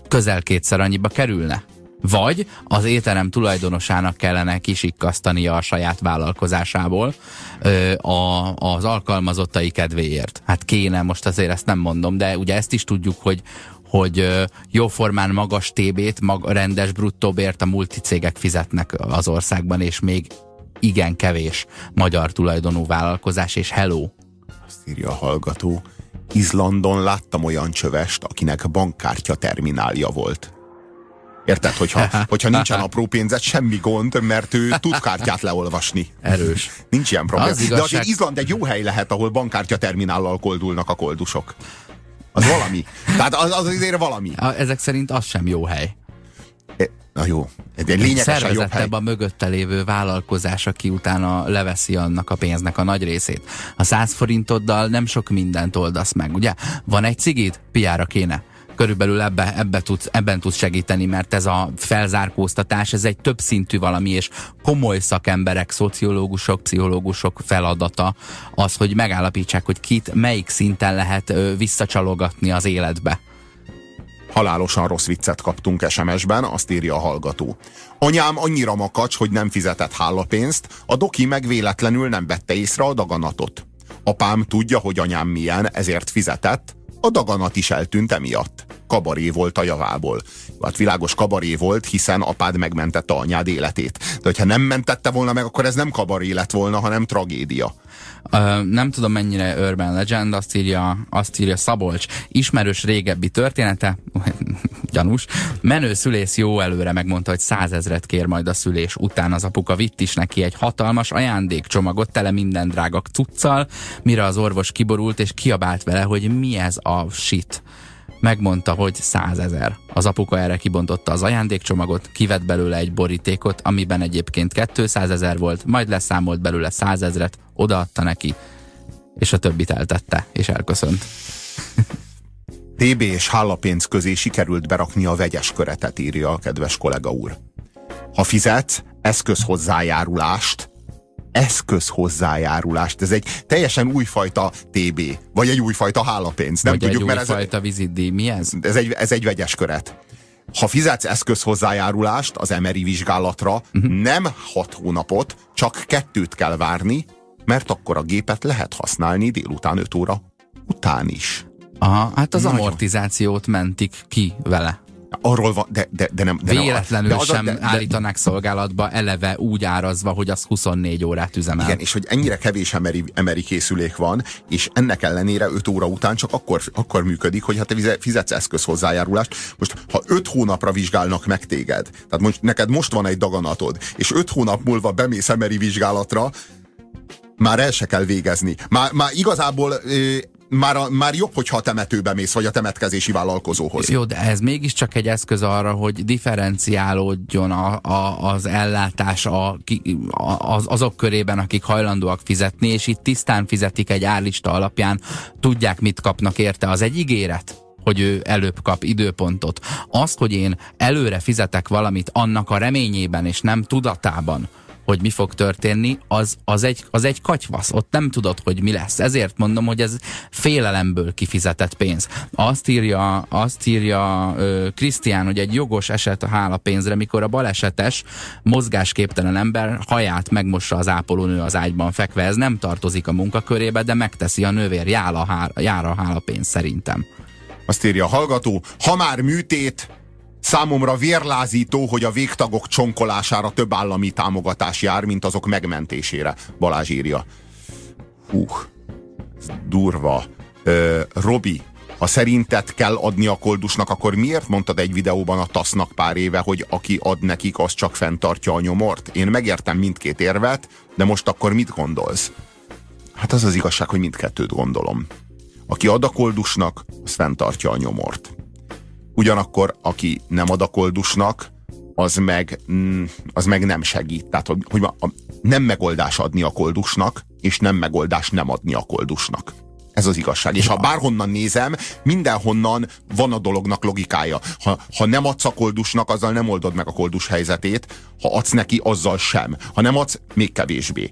Speaker 2: közel kétszer annyiba kerülne. Vagy az étterem tulajdonosának kellene kisikkasztania a saját vállalkozásából ö, a, az alkalmazottai kedvéért. Hát kéne, most azért ezt nem mondom, de ugye ezt is tudjuk, hogy, hogy jóformán magas TB-t, mag, rendes bruttóbért a multicégek fizetnek az országban, és még igen kevés magyar tulajdonú vállalkozás, és hello.
Speaker 1: Azt írja a hallgató, Izlandon láttam olyan csövest, akinek bankkártya terminálja volt. Érted, hogyha, *laughs* hogyha nincsen apró pénzet, semmi gond, mert ő tud kártyát leolvasni.
Speaker 2: Erős.
Speaker 1: Nincs ilyen probléma. De azért Izland egy jó hely lehet, ahol bankkártya terminállal koldulnak a koldusok. Az valami. Tehát az, az azért valami.
Speaker 2: Ezek szerint az sem jó hely.
Speaker 1: Na jó, egy, lényegesen jobb hely.
Speaker 2: a mögötte lévő vállalkozás, aki utána leveszi annak a pénznek a nagy részét. A 100 forintoddal nem sok mindent oldasz meg, ugye? Van egy cigit? Piára kéne körülbelül ebbe, ebbe tudsz, ebben tudsz segíteni, mert ez a felzárkóztatás, ez egy többszintű valami, és komoly szakemberek, szociológusok, pszichológusok feladata az, hogy megállapítsák, hogy kit melyik szinten lehet visszacsalogatni az életbe.
Speaker 1: Halálosan rossz viccet kaptunk SMS-ben, azt írja a hallgató. Anyám annyira makacs, hogy nem fizetett hálapénzt, a doki meg véletlenül nem vette észre a daganatot. Apám tudja, hogy anyám milyen, ezért fizetett, a daganat is eltűnt emiatt. Kabaré volt a javából. Hát világos kabaré volt, hiszen apád megmentette anyád életét. De hogyha nem mentette volna meg, akkor ez nem kabaré lett volna, hanem tragédia.
Speaker 2: Uh, nem tudom mennyire Urban Legend, azt írja, azt írja Szabolcs. Ismerős régebbi története, *laughs* gyanús, menő szülész jó előre megmondta, hogy százezret kér majd a szülés után. Az apuka vitt is neki egy hatalmas ajándékcsomagot tele minden drága cuccal, mire az orvos kiborult és kiabált vele, hogy mi ez a shit megmondta, hogy százezer. Az apuka erre kibontotta az ajándékcsomagot, kivett belőle egy borítékot, amiben egyébként 200 ezer volt, majd leszámolt belőle százezret, odaadta neki, és a többit eltette, és elköszönt. *laughs*
Speaker 1: TB és hálapénz közé sikerült berakni a vegyes köretet, írja a kedves kollega úr. Ha fizetsz eszközhozzájárulást, eszköz hozzájárulást. Ez egy teljesen újfajta TB, vagy egy újfajta hálapénz.
Speaker 2: Nem vagy tudjuk, egy mert újfajta ez, vizitdíj. Mi ez?
Speaker 1: Ez egy, ez egy vegyes köret. Ha fizetsz eszköz hozzájárulást az emeri vizsgálatra, uh-huh. nem hat hónapot, csak kettőt kell várni, mert akkor a gépet lehet használni délután 5 óra után is.
Speaker 2: Aha, hát az Nagyon. amortizációt mentik ki vele.
Speaker 1: Arról van, de, de, de nem. De
Speaker 2: Véletlenül de az sem de, de, állítanák szolgálatba eleve úgy árazva, hogy az 24 órát üzemel.
Speaker 1: Igen, és hogy ennyire kevés emeri, emeri készülék van, és ennek ellenére 5 óra után csak akkor, akkor működik, hogy ha te fizetsz eszköz hozzájárulást. Most, ha 5 hónapra vizsgálnak meg téged, tehát most, neked most van egy daganatod, és 5 hónap múlva bemész emeri vizsgálatra, már el se kell végezni. Már, már igazából már, a, már jobb, hogyha a temetőbe mész, vagy a temetkezési vállalkozóhoz.
Speaker 2: Jó, de ez mégiscsak egy eszköz arra, hogy differenciálódjon a, a, az ellátás a, az, azok körében, akik hajlandóak fizetni, és itt tisztán fizetik egy árlista alapján, tudják, mit kapnak érte. Az egy ígéret hogy ő előbb kap időpontot. Azt, hogy én előre fizetek valamit annak a reményében és nem tudatában, hogy mi fog történni, az, az, egy, az egy katyvasz. Ott nem tudod, hogy mi lesz. Ezért mondom, hogy ez félelemből kifizetett pénz. Azt írja, azt írja Krisztián, hogy egy jogos eset a hála pénzre, mikor a balesetes, mozgásképtelen ember haját megmossa az ápolónő az ágyban fekve. Ez nem tartozik a munkakörébe, de megteszi a nővér. Jár a, há, jár a hála pénz szerintem.
Speaker 1: Azt írja a hallgató, ha már műtét, Számomra vérlázító, hogy a végtagok csonkolására több állami támogatás jár, mint azok megmentésére. Balázs írja. Hú, durva. Ö, Robi, ha szerinted kell adni a koldusnak, akkor miért mondtad egy videóban a tasznak pár éve, hogy aki ad nekik, az csak fenntartja a nyomort? Én megértem mindkét érvet, de most akkor mit gondolsz? Hát az az igazság, hogy mindkettőt gondolom. Aki ad a koldusnak, az fenntartja a nyomort. Ugyanakkor, aki nem ad a koldusnak, az meg, mm, az meg nem segít. Tehát, hogy, hogy nem megoldás adni a koldusnak, és nem megoldás nem adni a koldusnak. Ez az igazság. És ha bárhonnan nézem, mindenhonnan van a dolognak logikája. Ha, ha nem adsz a koldusnak, azzal nem oldod meg a koldus helyzetét, ha adsz neki, azzal sem. Ha nem adsz, még kevésbé.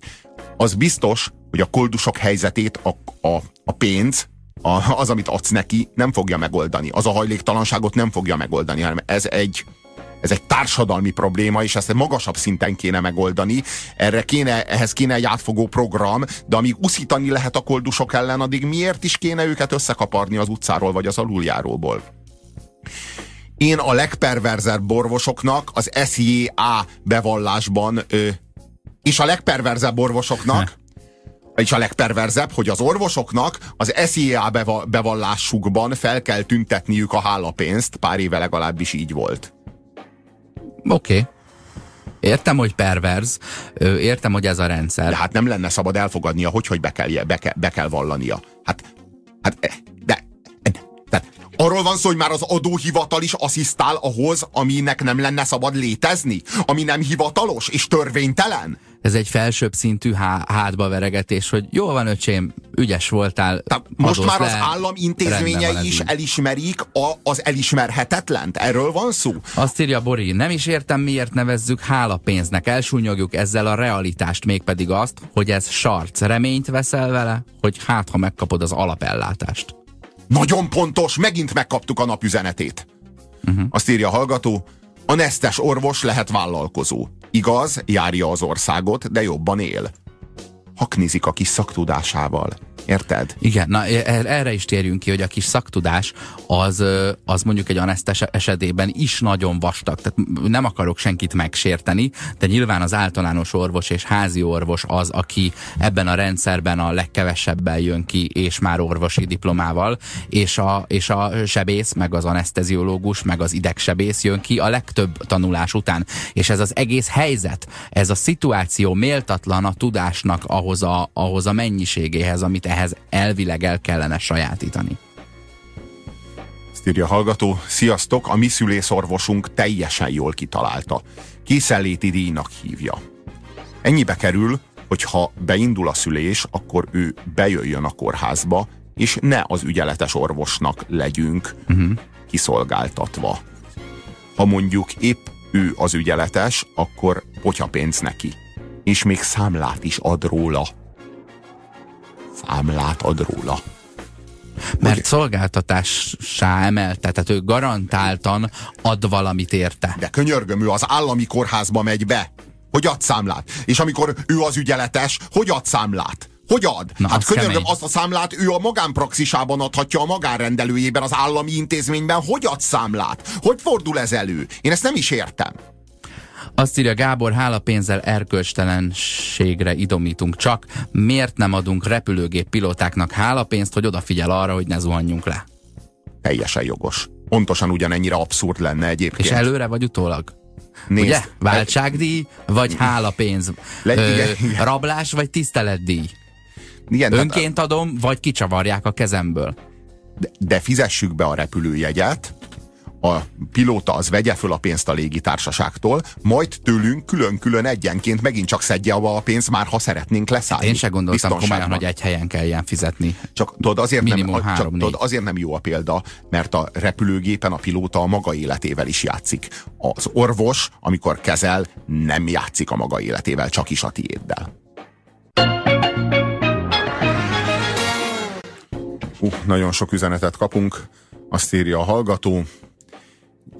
Speaker 1: Az biztos, hogy a koldusok helyzetét a, a, a pénz, a, az, amit adsz neki, nem fogja megoldani. Az a hajléktalanságot nem fogja megoldani, hanem ez egy, ez egy társadalmi probléma, és ezt magasabb szinten kéne megoldani. Erre kéne, ehhez kéne egy átfogó program, de amíg uszítani lehet a koldusok ellen, addig miért is kéne őket összekaparni az utcáról vagy az aluljáróból? Én a legperverzebb borvosoknak az SJA bevallásban ö, és a legperverzebb orvosoknak és a legperverzebb, hogy az orvosoknak az SZIA bevallásukban fel kell tüntetniük a hálapénzt, pár éve legalábbis így volt.
Speaker 2: Oké. Okay. Értem, hogy perverz, értem, hogy ez a rendszer.
Speaker 1: De hát nem lenne szabad elfogadnia, hogy, hogy be kell, be kell, be kell vallania. Hát, hát de, de, de arról van szó, hogy már az adóhivatal is asszisztál ahhoz, aminek nem lenne szabad létezni? Ami nem hivatalos és törvénytelen?
Speaker 2: ez egy felsőbb szintű há hátba veregetés, hogy jó van öcsém, ügyes voltál.
Speaker 1: Tehát most már le, az állam intézményei is elismerik a, az elismerhetetlent? Erről van szó?
Speaker 2: Azt írja Bori, nem is értem miért nevezzük hálapénznek, elsúnyogjuk ezzel a realitást, mégpedig azt, hogy ez sarc. Reményt veszel vele, hogy hát ha megkapod az alapellátást.
Speaker 1: Nagyon pontos, megint megkaptuk a napüzenetét. Uh-huh. Azt írja a hallgató, a nesztes orvos lehet vállalkozó. Igaz, járja az országot, de jobban él. Haknizik a kis szaktudásával. Érted?
Speaker 2: Igen, na e, e, erre is térjünk ki, hogy a kis szaktudás az, az mondjuk egy anesztes esetében is nagyon vastag. Tehát nem akarok senkit megsérteni, de nyilván az általános orvos és házi orvos az, aki ebben a rendszerben a legkevesebben jön ki, és már orvosi diplomával, és a, és a sebész, meg az aneszteziológus, meg az idegsebész jön ki a legtöbb tanulás után. És ez az egész helyzet, ez a szituáció méltatlan a tudásnak ahhoz a, ahhoz a mennyiségéhez, amit ehhez elvileg el kellene sajátítani.
Speaker 1: Ezt írja a hallgató. Sziasztok, a mi szülészorvosunk teljesen jól kitalálta. Készenléti díjnak hívja. Ennyibe kerül, hogy ha beindul a szülés, akkor ő bejöjjön a kórházba, és ne az ügyeletes orvosnak legyünk uh-huh. kiszolgáltatva. Ha mondjuk épp ő az ügyeletes, akkor pénz neki. És még számlát is ad róla számlát ad róla.
Speaker 2: Mert Ugye? szolgáltatássá emelte, tehát ő garantáltan ad valamit érte.
Speaker 1: De könyörgöm, ő az állami kórházba megy be. Hogy ad számlát? És amikor ő az ügyeletes, hogy ad számlát? Hogy ad? Na, hát könyörgöm, kemény. azt a számlát ő a magánpraxisában adhatja a magánrendelőjében, az állami intézményben. Hogy ad számlát? Hogy fordul ez elő? Én ezt nem is értem.
Speaker 2: Azt írja Gábor, hálapénzzel erkölcstelenségre idomítunk csak. Miért nem adunk repülőgép pilótáknak hálapénzt, hogy odafigyel arra, hogy ne zuhanjunk le?
Speaker 1: Teljesen jogos. Pontosan ugyanennyire abszurd lenne egyébként.
Speaker 2: És előre vagy utólag? Nézd, Ugye? Váltságdíj, vagy hálapénz? Le, igen, Ö, igen. Rablás, vagy tiszteletdíj? Igen, Önként adom, vagy kicsavarják a kezemből?
Speaker 1: De, de fizessük be a repülőjegyet, a pilóta az vegye föl a pénzt a légitársaságtól, majd tőlünk külön-külön egyenként megint csak szedje a pénzt, már ha szeretnénk leszállni.
Speaker 2: Én se gondoltam komolyan, hogy egy helyen kell ilyen fizetni.
Speaker 1: Csak tudod, azért, Minimum nem, csak, tudod, azért nem jó a példa, mert a repülőgépen a pilóta a maga életével is játszik. Az orvos, amikor kezel, nem játszik a maga életével, csak is a tiéddel. Uh, nagyon sok üzenetet kapunk. Azt írja a hallgató,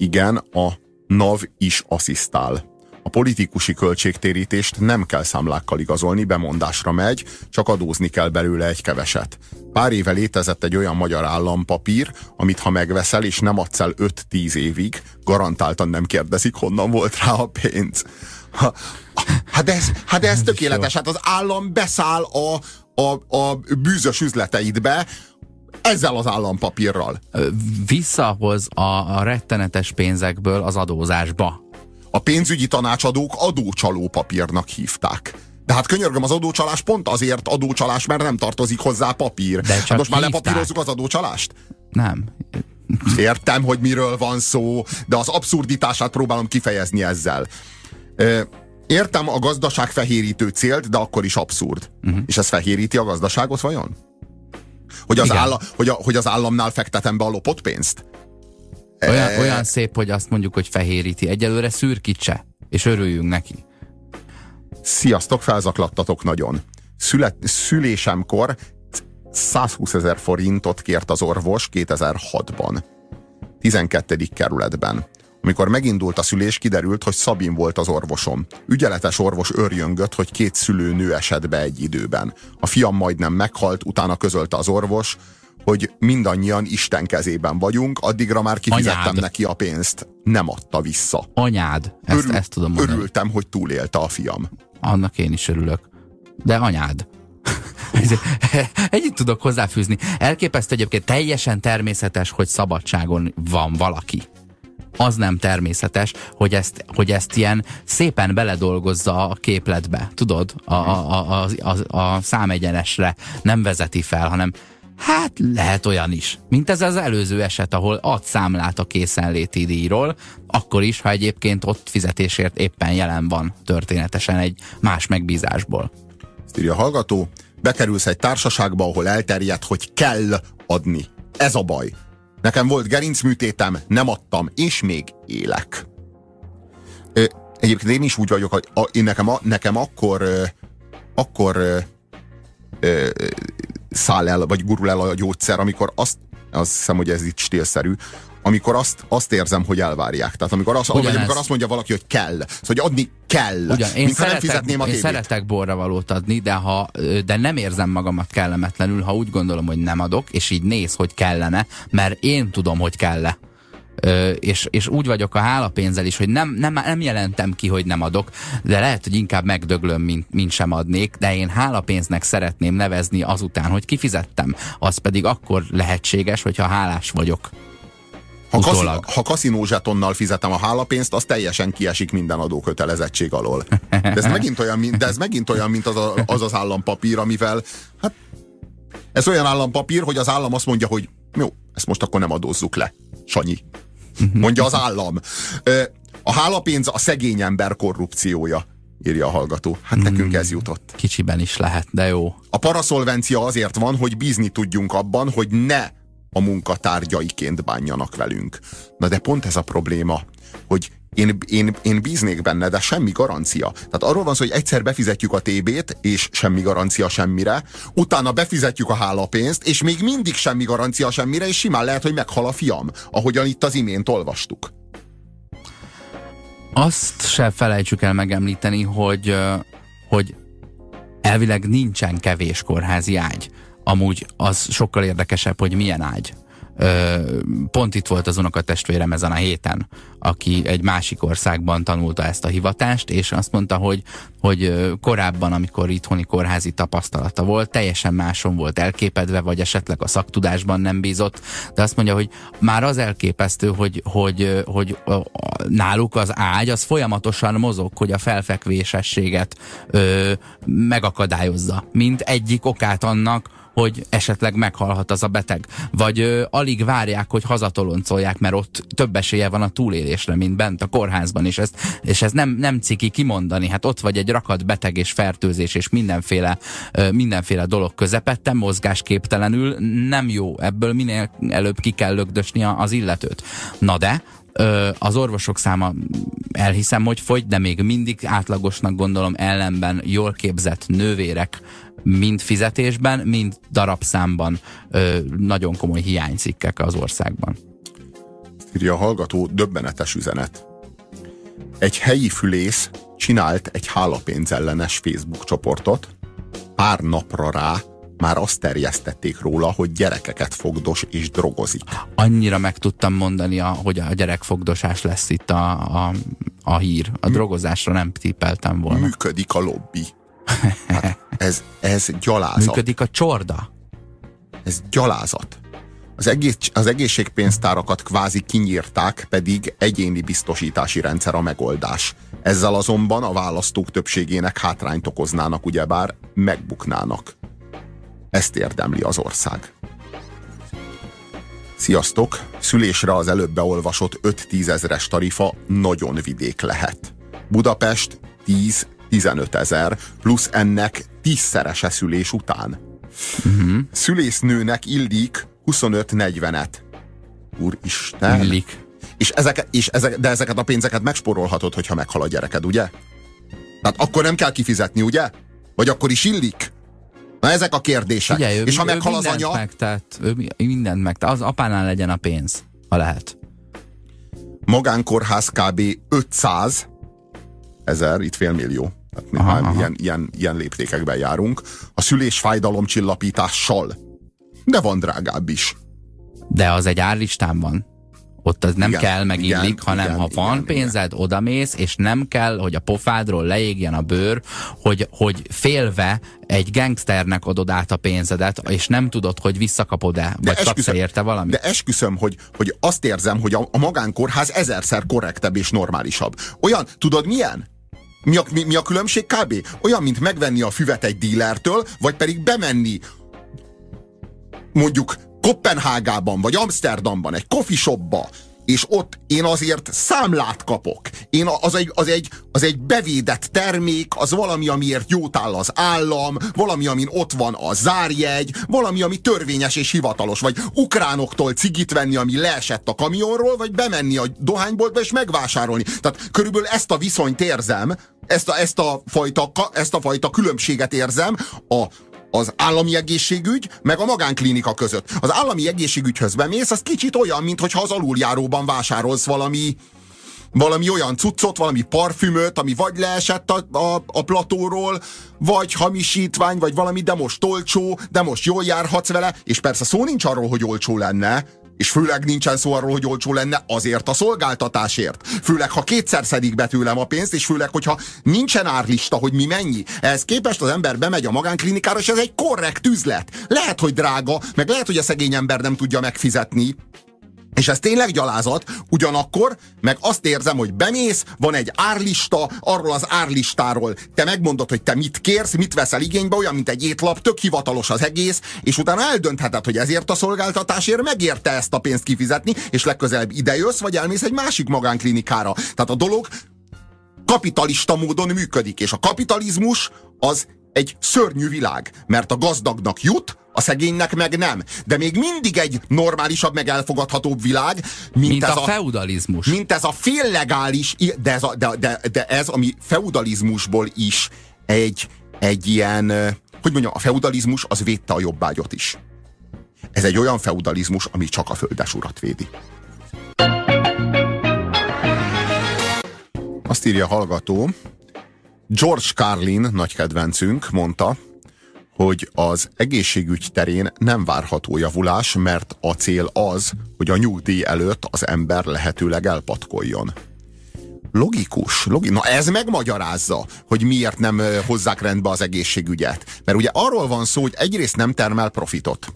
Speaker 1: igen, a NAV is asszisztál. A politikusi költségtérítést nem kell számlákkal igazolni, bemondásra megy, csak adózni kell belőle egy keveset. Pár éve létezett egy olyan magyar állampapír, amit ha megveszel és nem adsz el 5-10 évig, garantáltan nem kérdezik, honnan volt rá a pénz. Ha, hát ez, hát ez tökéletes. Hát az állam beszáll a, a, a bűzös üzleteidbe, ezzel az állampapírral.
Speaker 2: Visszahoz a, a rettenetes pénzekből az adózásba.
Speaker 1: A pénzügyi tanácsadók adócsaló papírnak hívták. De hát könyörgöm, az adócsalás pont azért adócsalás, mert nem tartozik hozzá papír. De hát most már lepapírozzuk az adócsalást?
Speaker 2: Nem.
Speaker 1: Értem, hogy miről van szó, de az abszurditását próbálom kifejezni ezzel. Értem a gazdaság fehérítő célt, de akkor is abszurd. Uh-huh. És ez fehéríti a gazdaságot vajon? Hogy az, állam, hogy, a, hogy az államnál fektetem be a lopott pénzt?
Speaker 2: Olyan, e... olyan szép, hogy azt mondjuk, hogy fehéríti. Egyelőre szürkítse, és örüljünk neki.
Speaker 1: Sziasztok, felzaklattatok nagyon. Szület, szülésemkor 120 ezer forintot kért az orvos 2006-ban. 12. kerületben. Amikor megindult a szülés, kiderült, hogy Szabin volt az orvosom. Ügyeletes orvos örjöngött, hogy két szülőnő esett be egy időben. A fiam majdnem meghalt, utána közölte az orvos, hogy mindannyian Isten kezében vagyunk, addigra már kifizettem Anyád. neki a pénzt. Nem adta vissza.
Speaker 2: Anyád, ezt, Örül, ezt tudom mondani.
Speaker 1: Örültem, hogy túlélte a fiam.
Speaker 2: Annak én is örülök. De anyád. *laughs* Együtt tudok hozzáfűzni. Elképesztő egyébként teljesen természetes, hogy szabadságon van valaki az nem természetes, hogy ezt, hogy ezt ilyen szépen beledolgozza a képletbe, tudod? A, a, a, a, a számegyenesre nem vezeti fel, hanem Hát lehet olyan is. Mint ez az előző eset, ahol ad számlát a készenléti díjról, akkor is, ha egyébként ott fizetésért éppen jelen van történetesen egy más megbízásból.
Speaker 1: Ezt írja a hallgató, bekerülsz egy társaságba, ahol elterjedt, hogy kell adni. Ez a baj. Nekem volt gerincműtétem, nem adtam, és még élek. Ö, egyébként én is úgy vagyok, hogy a, én nekem, a, nekem akkor, ö, akkor ö, ö, száll el, vagy gurul el a gyógyszer, amikor azt, azt hiszem, hogy ez itt stílszerű, amikor azt, azt érzem, hogy elvárják. Tehát amikor azt, vagy amikor azt mondja valaki, hogy kell. Szóval, hogy adni kell.
Speaker 2: Ugyan, én, szeretek, nem fizetném a én szeretek borra valót adni, de, ha, de nem érzem magamat kellemetlenül, ha úgy gondolom, hogy nem adok, és így néz, hogy kellene, mert én tudom, hogy kell -e. Ö, és, és úgy vagyok a hálapénzzel is, hogy nem, nem, nem jelentem ki, hogy nem adok, de lehet, hogy inkább megdöglöm, mint, mint sem adnék, de én hálapénznek szeretném nevezni azután, hogy kifizettem. Az pedig akkor lehetséges, hogyha hálás vagyok.
Speaker 1: Ha, kaszi, ha kaszinó zsetonnal fizetem a hálapénzt, az teljesen kiesik minden adókötelezettség alól. De ez megint olyan, de ez megint olyan mint az, a, az az állampapír, amivel, hát ez olyan állampapír, hogy az állam azt mondja, hogy jó, ezt most akkor nem adózzuk le. Sanyi. Mondja az állam. A hálapénz a szegény ember korrupciója írja a hallgató. Hát nekünk ez jutott.
Speaker 2: Kicsiben is lehet, de jó.
Speaker 1: A paraszolvencia azért van, hogy bízni tudjunk abban, hogy ne a munkatárgyaiként bánjanak velünk. Na de pont ez a probléma, hogy én, én, én bíznék benne, de semmi garancia. Tehát arról van szó, hogy egyszer befizetjük a TB-t, és semmi garancia semmire, utána befizetjük a hálapénzt, és még mindig semmi garancia semmire, és simán lehet, hogy meghal a fiam, ahogyan itt az imént olvastuk.
Speaker 2: Azt se felejtsük el megemlíteni, hogy, hogy elvileg nincsen kevés kórházi ágy amúgy az sokkal érdekesebb, hogy milyen ágy. Pont itt volt az unokatestvérem ezen a héten, aki egy másik országban tanulta ezt a hivatást, és azt mondta, hogy, hogy korábban, amikor itthoni kórházi tapasztalata volt, teljesen máson volt elképedve, vagy esetleg a szaktudásban nem bízott, de azt mondja, hogy már az elképesztő, hogy, hogy, hogy náluk az ágy, az folyamatosan mozog, hogy a felfekvésességet ö, megakadályozza, mint egyik okát annak, hogy esetleg meghalhat az a beteg. Vagy ö, alig várják, hogy hazatoloncolják, mert ott több esélye van a túlélésre, mint bent a kórházban, és, és ez nem, nem ciki kimondani. Hát ott vagy egy rakat beteg és fertőzés, és mindenféle, ö, mindenféle dolog közepette, mozgásképtelenül nem jó. Ebből minél előbb ki kell lögdösni az illetőt. Na de, az orvosok száma elhiszem, hogy fogy, de még mindig átlagosnak gondolom ellenben jól képzett nővérek mind fizetésben, mind darabszámban ö, nagyon komoly hiánycikkek az országban.
Speaker 1: Írja a hallgató, döbbenetes üzenet. egy helyi fülész csinált egy hálapénzellenes Facebook csoportot, pár napra rá már azt terjesztették róla, hogy gyerekeket fogdos és drogozik.
Speaker 2: Annyira meg tudtam mondani, hogy a gyerekfogdosás lesz itt a, a, a hír. A drogozásra nem tippeltem volna.
Speaker 1: Működik a lobby. Hát ez, ez gyalázat.
Speaker 2: Működik a csorda.
Speaker 1: Ez gyalázat. Az, egész, az egészségpénztárakat kvázi kinyírták, pedig egyéni biztosítási rendszer a megoldás. Ezzel azonban a választók többségének hátrányt okoznának, ugyebár megbuknának. Ezt érdemli az ország. Sziasztok! Szülésre az előbb beolvasott 5-10 ezres tarifa nagyon vidék lehet. Budapest 10-15 ezer, plusz ennek tízszerese szülés után. Uh-huh. Szülésznőnek illik 25-40-et. Úristen!
Speaker 2: Illik.
Speaker 1: És ezek, és ezek, de ezeket a pénzeket megspórolhatod, hogyha meghal a gyereked, ugye? Tehát akkor nem kell kifizetni, ugye? Vagy akkor is illik? Na ezek a kérdések.
Speaker 2: Ugye, ő,
Speaker 1: és ha
Speaker 2: ő
Speaker 1: meghal az anya...
Speaker 2: Megtett, ő mindent meg, az apánál legyen a pénz, ha lehet.
Speaker 1: Magánkórház kb. 500 ezer, itt félmillió. Tehát mi
Speaker 2: Aha, aha.
Speaker 1: Ilyen, ilyen, ilyen léptékekben járunk. A szülés fájdalomcsillapítással. De van drágább is.
Speaker 2: De az egy árlistán van. Ott az nem
Speaker 1: Igen,
Speaker 2: kell, meg
Speaker 1: igen,
Speaker 2: illik, hanem
Speaker 1: igen,
Speaker 2: ha van
Speaker 1: igen,
Speaker 2: pénzed, odamész, és nem kell, hogy a pofádról leégjen a bőr, hogy, hogy félve egy gangsternek adod át a pénzedet, és nem tudod, hogy visszakapod-e, vagy kapsz
Speaker 1: esküszöm-
Speaker 2: érte valamit.
Speaker 1: De esküszöm, hogy, hogy azt érzem, hogy a, a magánkórház ezerszer korrektebb és normálisabb. Olyan, tudod milyen? Mi a, mi, mi a különbség kb? Olyan, mint megvenni a füvet egy dílertől, vagy pedig bemenni mondjuk Kopenhágában vagy Amsterdamban egy coffee shopba, és ott én azért számlát kapok. Én az egy, az, egy, az egy bevédett termék, az valami, amiért jót áll az állam, valami, amin ott van a zárjegy, valami, ami törvényes és hivatalos, vagy ukránoktól cigit venni, ami leesett a kamionról, vagy bemenni a dohányboltba és megvásárolni. Tehát körülbelül ezt a viszonyt érzem, ezt a, ezt a, fajta, ezt a fajta különbséget érzem a az állami egészségügy, meg a magánklinika között. Az állami egészségügyhöz bemész, az kicsit olyan, mintha az aluljáróban vásárolsz valami, valami olyan cuccot, valami parfümöt, ami vagy leesett a, a, a platóról, vagy hamisítvány, vagy valami, de most olcsó, de most jól járhatsz vele, és persze szó nincs arról, hogy olcsó lenne, és főleg nincsen szó arról, hogy olcsó lenne azért a szolgáltatásért. Főleg, ha kétszer szedik be tőlem a pénzt, és főleg, hogyha nincsen árlista, hogy mi mennyi. Ehhez képest az ember bemegy a magánklinikára, és ez egy korrekt üzlet. Lehet, hogy drága, meg lehet, hogy a szegény ember nem tudja megfizetni, és ez tényleg gyalázat, ugyanakkor meg azt érzem, hogy bemész, van egy árlista, arról az árlistáról te megmondod, hogy te mit kérsz, mit veszel igénybe, olyan, mint egy étlap, tök hivatalos az egész, és utána eldöntheted, hogy ezért a szolgáltatásért megérte ezt a pénzt kifizetni, és legközelebb idejössz, vagy elmész egy másik magánklinikára. Tehát a dolog kapitalista módon működik, és a kapitalizmus az egy szörnyű világ, mert a gazdagnak jut, a szegénynek meg nem. De még mindig egy normálisabb, meg elfogadhatóbb világ, mint,
Speaker 2: Mint
Speaker 1: ez
Speaker 2: a feudalizmus.
Speaker 1: mint ez a féllegális, de ez, a, de, de, de ez ami feudalizmusból is egy, egy ilyen, hogy mondjam, a feudalizmus az védte a jobbágyot is. Ez egy olyan feudalizmus, ami csak a földesurat védi. Azt írja a hallgató, George Carlin, nagy kedvencünk, mondta, hogy az egészségügy terén nem várható javulás, mert a cél az, hogy a nyugdíj előtt az ember lehetőleg elpatkoljon. Logikus, logi Na ez megmagyarázza, hogy miért nem hozzák rendbe az egészségügyet. Mert ugye arról van szó, hogy egyrészt nem termel profitot.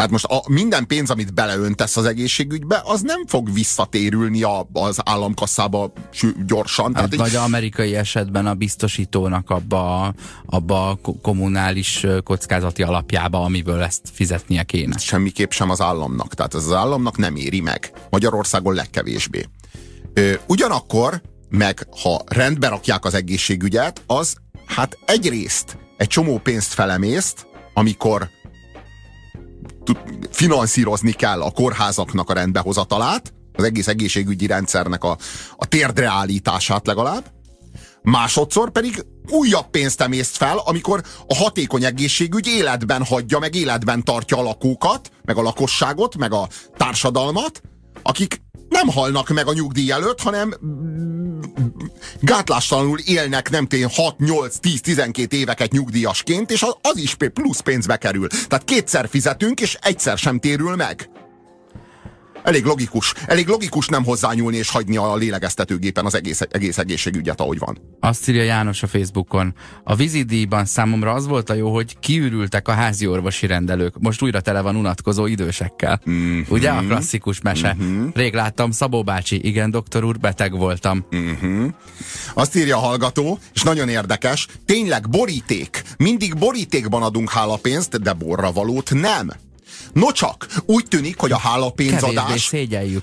Speaker 1: Tehát most a, minden pénz, amit beleöntesz az egészségügybe, az nem fog visszatérülni a, az államkasszába gyorsan.
Speaker 2: Hát,
Speaker 1: Tehát
Speaker 2: vagy amerikai esetben a biztosítónak abba, a- abba a ko- kommunális kockázati alapjába, amiből ezt fizetnie kéne.
Speaker 1: semmiképp sem az államnak. Tehát ez az államnak nem éri meg. Magyarországon legkevésbé. Ö, ugyanakkor, meg ha rendbe rakják az egészségügyet, az hát egyrészt egy csomó pénzt felemészt, amikor finanszírozni kell a kórházaknak a rendbehozatalát, az egész egészségügyi rendszernek a, a térdre állítását legalább, másodszor pedig újabb pénzt emészt fel, amikor a hatékony egészségügy életben hagyja, meg életben tartja a lakókat, meg a lakosságot, meg a társadalmat, akik nem halnak meg a nyugdíj előtt, hanem gátlástalanul élnek nem tény 6, 8, 10, 12 éveket nyugdíjasként, és az is plusz pénzbe kerül. Tehát kétszer fizetünk, és egyszer sem térül meg. Elég logikus. Elég logikus nem hozzányúlni és hagyni a lélegeztetőgépen az egész, egész egészségügyet, ahogy van.
Speaker 2: Azt írja János a Facebookon. A vízidíjban számomra az volt a jó, hogy kiürültek a házi orvosi rendelők. Most újra tele van unatkozó idősekkel. Mm-hmm. Ugye a klasszikus mese? Mm-hmm. Rég láttam Szabó bácsi, igen, doktor úr, beteg voltam.
Speaker 1: Mm-hmm. Azt írja a hallgató, és nagyon érdekes, tényleg boríték. Mindig borítékban adunk hálapénzt, de borra valót nem. No csak, úgy tűnik, hogy a hálapénzadás...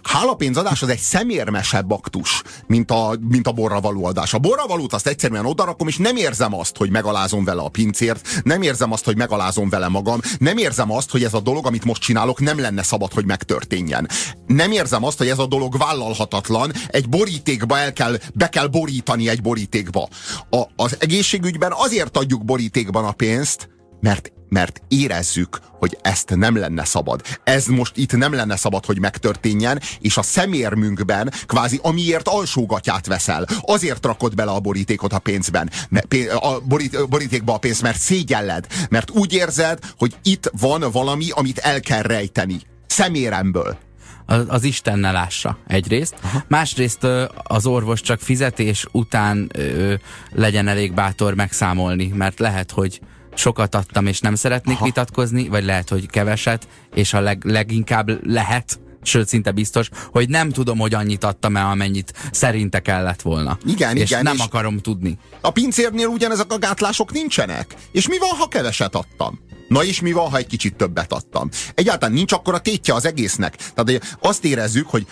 Speaker 1: Hálapénzadás az egy szemérmesebb aktus, mint a, mint a borra való adás. A borra valót azt egyszerűen odarakom, és nem érzem azt, hogy megalázom vele a pincért, nem érzem azt, hogy megalázom vele magam, nem érzem azt, hogy ez a dolog, amit most csinálok, nem lenne szabad, hogy megtörténjen. Nem érzem azt, hogy ez a dolog vállalhatatlan, egy borítékba el kell, be kell borítani egy borítékba. A, az egészségügyben azért adjuk borítékban a pénzt, mert mert érezzük, hogy ezt nem lenne szabad. Ez most itt nem lenne szabad, hogy megtörténjen, és a szemérmünkben kvázi amiért alsógatját veszel. Azért rakod bele a borítékot a pénzben, a borítékba a pénzt, mert szégyelled, mert úgy érzed, hogy itt van valami, amit el kell rejteni. Szeméremből
Speaker 2: az, az Isten ne lássa egyrészt. Aha. Másrészt az orvos csak fizetés után ö, legyen elég bátor megszámolni, mert lehet, hogy sokat adtam, és nem szeretnék Aha. vitatkozni, vagy lehet, hogy keveset, és a leg, leginkább lehet, sőt szinte biztos, hogy nem tudom, hogy annyit adtam el, amennyit szerinte kellett volna.
Speaker 1: Igen,
Speaker 2: és
Speaker 1: igen.
Speaker 2: nem és akarom tudni.
Speaker 1: A pincérnél ugyanezek a gátlások nincsenek. És mi van, ha keveset adtam? Na és mi van, ha egy kicsit többet adtam? Egyáltalán nincs akkor a tétje az egésznek. Tehát azt érezzük, hogy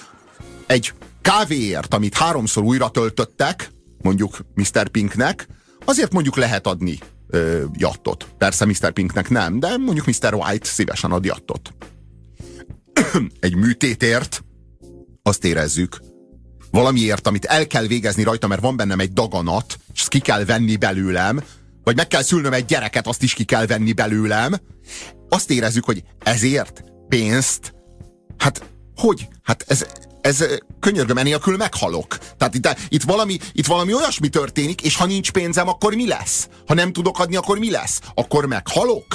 Speaker 1: egy kávéért, amit háromszor újra töltöttek, mondjuk Mr. Pinknek, azért mondjuk lehet adni ö, jattot. Persze Mr. Pinknek nem, de mondjuk Mr. White szívesen ad jattot. Egy műtétért azt érezzük, valamiért, amit el kell végezni rajta, mert van bennem egy daganat, és ezt ki kell venni belőlem, vagy meg kell szülnöm egy gyereket, azt is ki kell venni belőlem, azt érezzük, hogy ezért pénzt, hát hogy? Hát ez, ez könyörgöm, enélkül meghalok. Tehát itt, itt, valami, itt valami olyasmi történik, és ha nincs pénzem, akkor mi lesz? Ha nem tudok adni, akkor mi lesz? Akkor meghalok?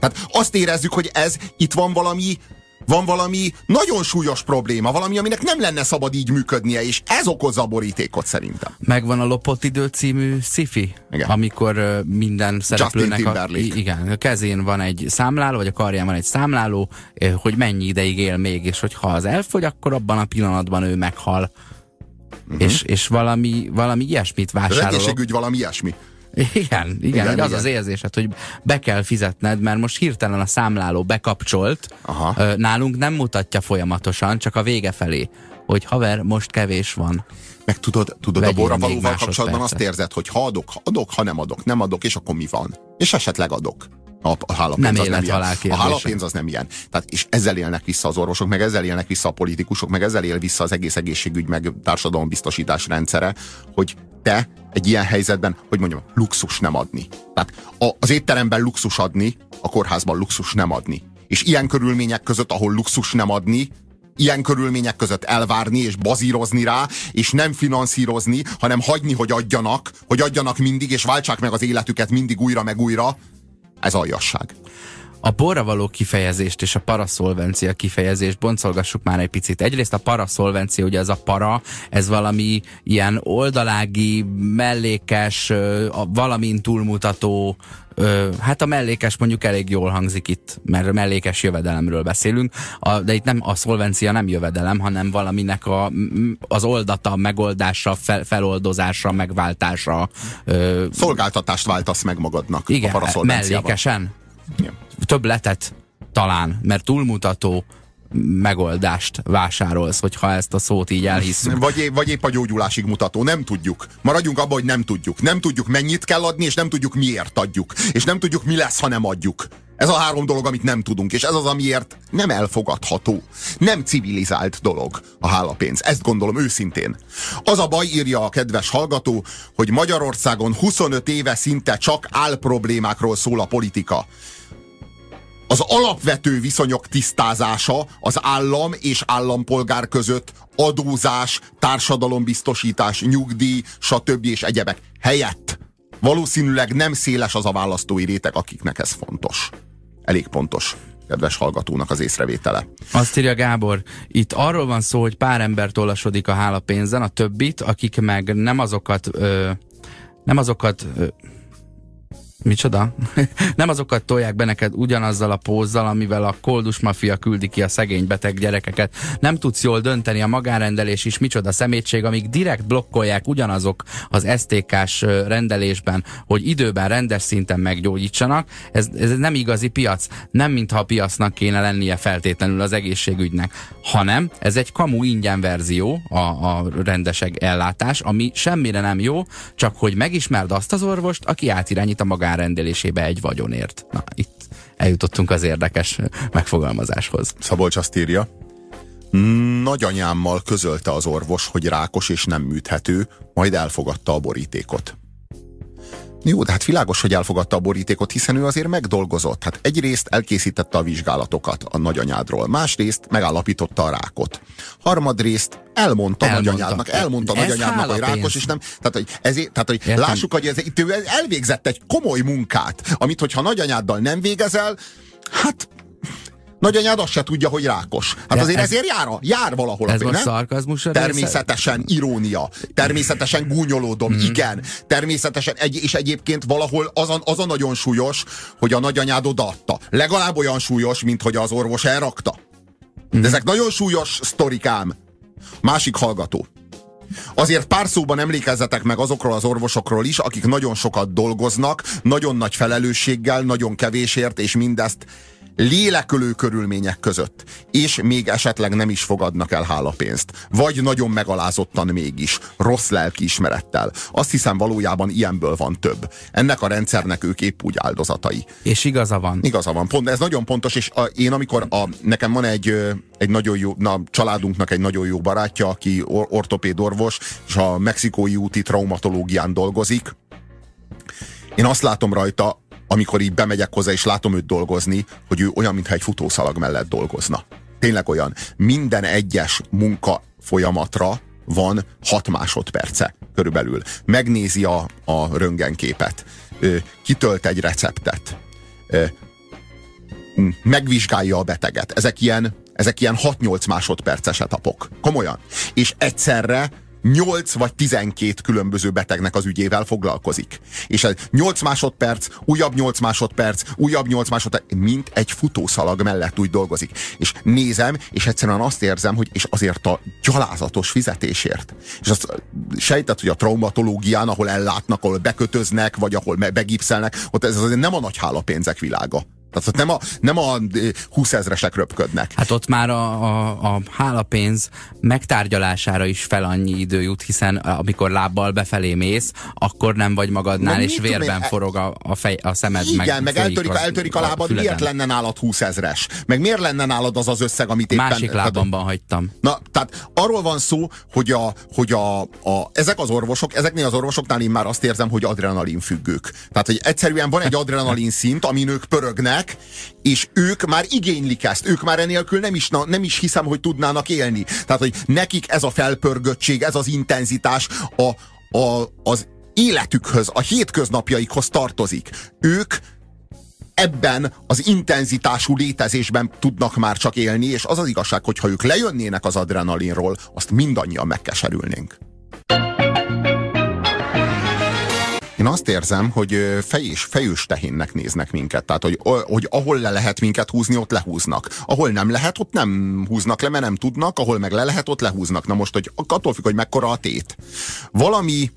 Speaker 1: Tehát azt érezzük, hogy ez itt van valami, van valami nagyon súlyos probléma, valami, aminek nem lenne szabad így működnie, és ez okozza a borítékot szerintem.
Speaker 2: Megvan a Lopott idő című sci igen. amikor minden szereplőnek a, igen, a kezén van egy számláló, vagy a karján van egy számláló, hogy mennyi ideig él még, és hogyha az elfogy, akkor abban a pillanatban ő meghal. Uh-huh. És, és valami, valami ilyesmit vásárolok. Az
Speaker 1: egészségügy valami ilyesmi.
Speaker 2: Igen, igen, igen, az az érzésed, hogy be kell fizetned, mert most hirtelen a számláló bekapcsolt, Aha. nálunk nem mutatja folyamatosan, csak a vége felé, hogy haver, most kevés van.
Speaker 1: Meg tudod, tudod a borravalóval kapcsolatban azt érzed, hogy ha adok, ha adok, ha nem adok, nem adok, és akkor mi van? És esetleg adok. A, a hálapénz nem az nem ilyen. A hálapénz az nem ilyen. Tehát, és ezzel élnek vissza az orvosok, meg ezzel élnek vissza a politikusok, meg ezzel él vissza az egész egészségügy, meg társadalombiztosítás rendszere, hogy te egy ilyen helyzetben, hogy mondjam, luxus nem adni. Tehát az étteremben luxus adni, a kórházban luxus nem adni. És ilyen körülmények között, ahol luxus nem adni, ilyen körülmények között elvárni és bazírozni rá, és nem finanszírozni, hanem hagyni, hogy adjanak, hogy adjanak mindig, és váltsák meg az életüket mindig újra meg újra, ez aljasság.
Speaker 2: A borra való kifejezést és a paraszolvencia kifejezést boncolgassuk már egy picit. Egyrészt a paraszolvencia, ugye ez a para, ez valami ilyen oldalági, mellékes, valamin túlmutató, hát a mellékes mondjuk elég jól hangzik itt, mert mellékes jövedelemről beszélünk, a, de itt nem a szolvencia nem jövedelem, hanem valaminek a, az oldata, megoldása, fel, feloldozása, megváltása.
Speaker 1: Szolgáltatást váltasz meg magadnak
Speaker 2: igen, a mellékesen. Igen többletet talán, mert túlmutató megoldást vásárolsz, hogyha ezt a szót így elhisszük.
Speaker 1: Vagy, vagy épp a gyógyulásig mutató, nem tudjuk. Maradjunk abban, hogy nem tudjuk. Nem tudjuk mennyit kell adni, és nem tudjuk miért adjuk. És nem tudjuk mi lesz, ha nem adjuk. Ez a három dolog, amit nem tudunk, és ez az, amiért nem elfogadható. Nem civilizált dolog a hálapénz. Ezt gondolom őszintén. Az a baj, írja a kedves hallgató, hogy Magyarországon 25 éve szinte csak álproblémákról szól a politika. az alapvető viszonyok tisztázása az állam és állampolgár között adózás, társadalombiztosítás, nyugdíj, stb. és egyebek helyett valószínűleg nem széles az a választói réteg, akiknek ez fontos. Elég pontos kedves hallgatónak az észrevétele.
Speaker 2: Azt írja Gábor, itt arról van szó, hogy pár ember tollasodik a hálapénzen, a többit, akik meg nem azokat ö, nem azokat ö, Micsoda? *laughs* nem azokat tolják be neked ugyanazzal a pózzal, amivel a koldus mafia küldi ki a szegény beteg gyerekeket. Nem tudsz jól dönteni, a magánrendelés is micsoda szemétség, amíg direkt blokkolják ugyanazok az STK-s rendelésben, hogy időben rendes szinten meggyógyítsanak. Ez, ez nem igazi piac. Nem mintha a piacnak kéne lennie feltétlenül az egészségügynek, hanem ez egy kamu ingyen verzió, a, a rendeseg ellátás, ami semmire nem jó, csak hogy megismerd azt az orvost, aki átirányít a magán rendelésébe egy vagyonért. Na, itt eljutottunk az érdekes megfogalmazáshoz.
Speaker 1: Szabolcs azt írja, nagyanyámmal közölte az orvos, hogy rákos és nem műthető, majd elfogadta a borítékot. Jó, de hát világos, hogy elfogadta a borítékot, hiszen ő azért megdolgozott. Hát egyrészt elkészítette a vizsgálatokat a nagyanyádról, másrészt megállapította a rákot. Harmadrészt elmondta, elmondta. nagyanyádnak, elmondta ez nagyanyádnak, hogy rákos, és nem. Tehát, hogy, ezért, tehát, hogy lássuk, hogy ez, itt ő elvégzett egy komoly munkát, amit, hogyha nagyanyáddal nem végezel, hát Nagyanyád azt se tudja, hogy rákos. Hát De azért ez, ezért jár, jár valahol.
Speaker 2: Ez a most szarkazmus
Speaker 1: Természetesen irónia. Természetesen gúnyolódom, mm. igen. Természetesen, egy, és egyébként valahol az a, az a nagyon súlyos, hogy a nagyanyád odaadta. Legalább olyan súlyos, mint hogy az orvos elrakta. Mm. De ezek nagyon súlyos sztorikám. Másik hallgató. Azért pár szóban emlékezzetek meg azokról az orvosokról is, akik nagyon sokat dolgoznak, nagyon nagy felelősséggel, nagyon kevésért, és mindezt lélekölő körülmények között, és még esetleg nem is fogadnak el hálapénzt, vagy nagyon megalázottan mégis, rossz lelkiismerettel. Azt hiszem valójában ilyenből van több. Ennek a rendszernek ők épp úgy áldozatai.
Speaker 2: És igaza van.
Speaker 1: Igaza van. Pont, ez nagyon pontos, és a, én amikor a, nekem van egy, egy nagyon jó, na, családunknak egy nagyon jó barátja, aki or, ortopéd orvos, és a mexikói úti traumatológián dolgozik, én azt látom rajta, amikor így bemegyek hozzá, és látom őt dolgozni, hogy ő olyan, mintha egy futószalag mellett dolgozna. Tényleg olyan. Minden egyes munka folyamatra van 6 másodperce körülbelül. Megnézi a, a röntgenképet, kitölt egy receptet, megvizsgálja a beteget. Ezek ilyen, ezek ilyen 6-8 másodperces etapok. Komolyan. És egyszerre 8 vagy 12 különböző betegnek az ügyével foglalkozik. És ez 8 másodperc, újabb 8 másodperc, újabb 8 másodperc, mint egy futószalag mellett úgy dolgozik. És nézem, és egyszerűen azt érzem, hogy és azért a gyalázatos fizetésért. És azt sejtett, hogy a traumatológián, ahol ellátnak, ahol bekötöznek, vagy ahol begipszelnek, ott ez azért nem a nagy hálapénzek világa. Tehát nem a, nem a 20 ezresek röpködnek.
Speaker 2: Hát ott már a, a, a hálapénz megtárgyalására is fel annyi idő jut, hiszen amikor lábbal befelé mész, akkor nem vagy magadnál, és vérben én? forog a, a, fej, a szemed.
Speaker 1: Igen, meg, meg eltörik, a, eltörik a lábad, a miért lenne nálad 20 ezres? Meg miért lenne nálad az az összeg, amit éppen...
Speaker 2: Másik lábamban hagytam.
Speaker 1: Na, tehát arról van szó, hogy, a, hogy a, a, ezek az orvosok, ezeknél az orvosoknál én már azt érzem, hogy adrenalin függők. Tehát, hogy egyszerűen van egy adrenalin szint, amin ők pörögnek, élnek, és ők már igénylik ezt, ők már enélkül nem is, nem is hiszem, hogy tudnának élni. Tehát, hogy nekik ez a felpörgöttség, ez az intenzitás a, a, az életükhöz, a hétköznapjaikhoz tartozik. Ők ebben az intenzitású létezésben tudnak már csak élni, és az az igazság, hogy ha ők lejönnének az adrenalinról, azt mindannyian megkeserülnénk. Én azt érzem, hogy fejés, fejős tehénnek néznek minket. Tehát, hogy, hogy ahol le lehet minket húzni, ott lehúznak. Ahol nem lehet, ott nem húznak le, mert nem tudnak, ahol meg le lehet, ott lehúznak. Na most, hogy attól függ, hogy mekkora a tét. Valami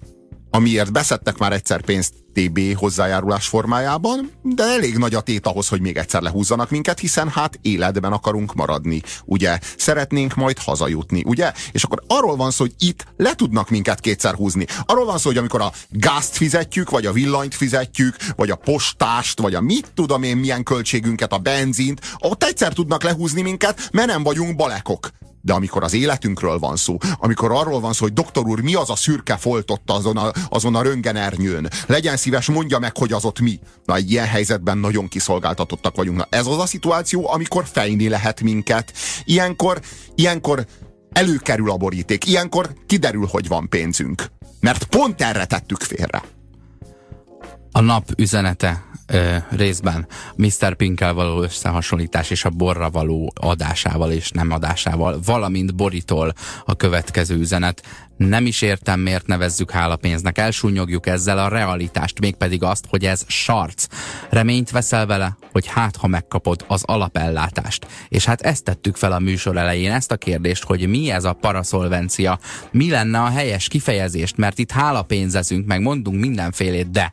Speaker 1: amiért beszedtek már egyszer pénzt TB hozzájárulás formájában, de elég nagy a tét ahhoz, hogy még egyszer lehúzzanak minket, hiszen hát életben akarunk maradni, ugye? Szeretnénk majd hazajutni, ugye? És akkor arról van szó, hogy itt le tudnak minket kétszer húzni. Arról van szó, hogy amikor a gázt fizetjük, vagy a villanyt fizetjük, vagy a postást, vagy a mit tudom én milyen költségünket, a benzint, ott egyszer tudnak lehúzni minket, mert nem vagyunk balekok. De amikor az életünkről van szó, amikor arról van szó, hogy doktor úr, mi az a szürke foltott azon a, azon a röngenernyőn, legyen szíves, mondja meg, hogy az ott mi. Na, egy ilyen helyzetben nagyon kiszolgáltatottak vagyunk. Na, ez az a szituáció, amikor fejni lehet minket. Ilyenkor, ilyenkor előkerül a boríték, ilyenkor kiderül, hogy van pénzünk. Mert pont erre tettük félre.
Speaker 2: A nap üzenete ö, részben Mr. Pinkkel való összehasonlítás és a borra való adásával és nem adásával, valamint borítól a következő üzenet. Nem is értem, miért nevezzük hálapénznek. Elsúnyogjuk ezzel a realitást, mégpedig azt, hogy ez sarc. Reményt veszel vele, hogy hát, ha megkapod az alapellátást. És hát ezt tettük fel a műsor elején, ezt a kérdést, hogy mi ez a paraszolvencia, mi lenne a helyes kifejezést, mert itt hálapénzezünk, meg mondunk mindenfélét, de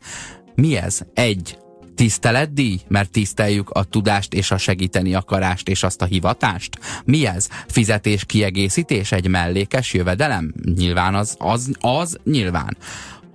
Speaker 2: mi ez? Egy, tiszteletdíj, mert tiszteljük a tudást és a segíteni akarást és azt a hivatást? Mi ez? Fizetés kiegészítés, egy mellékes jövedelem? Nyilván az, az, az nyilván.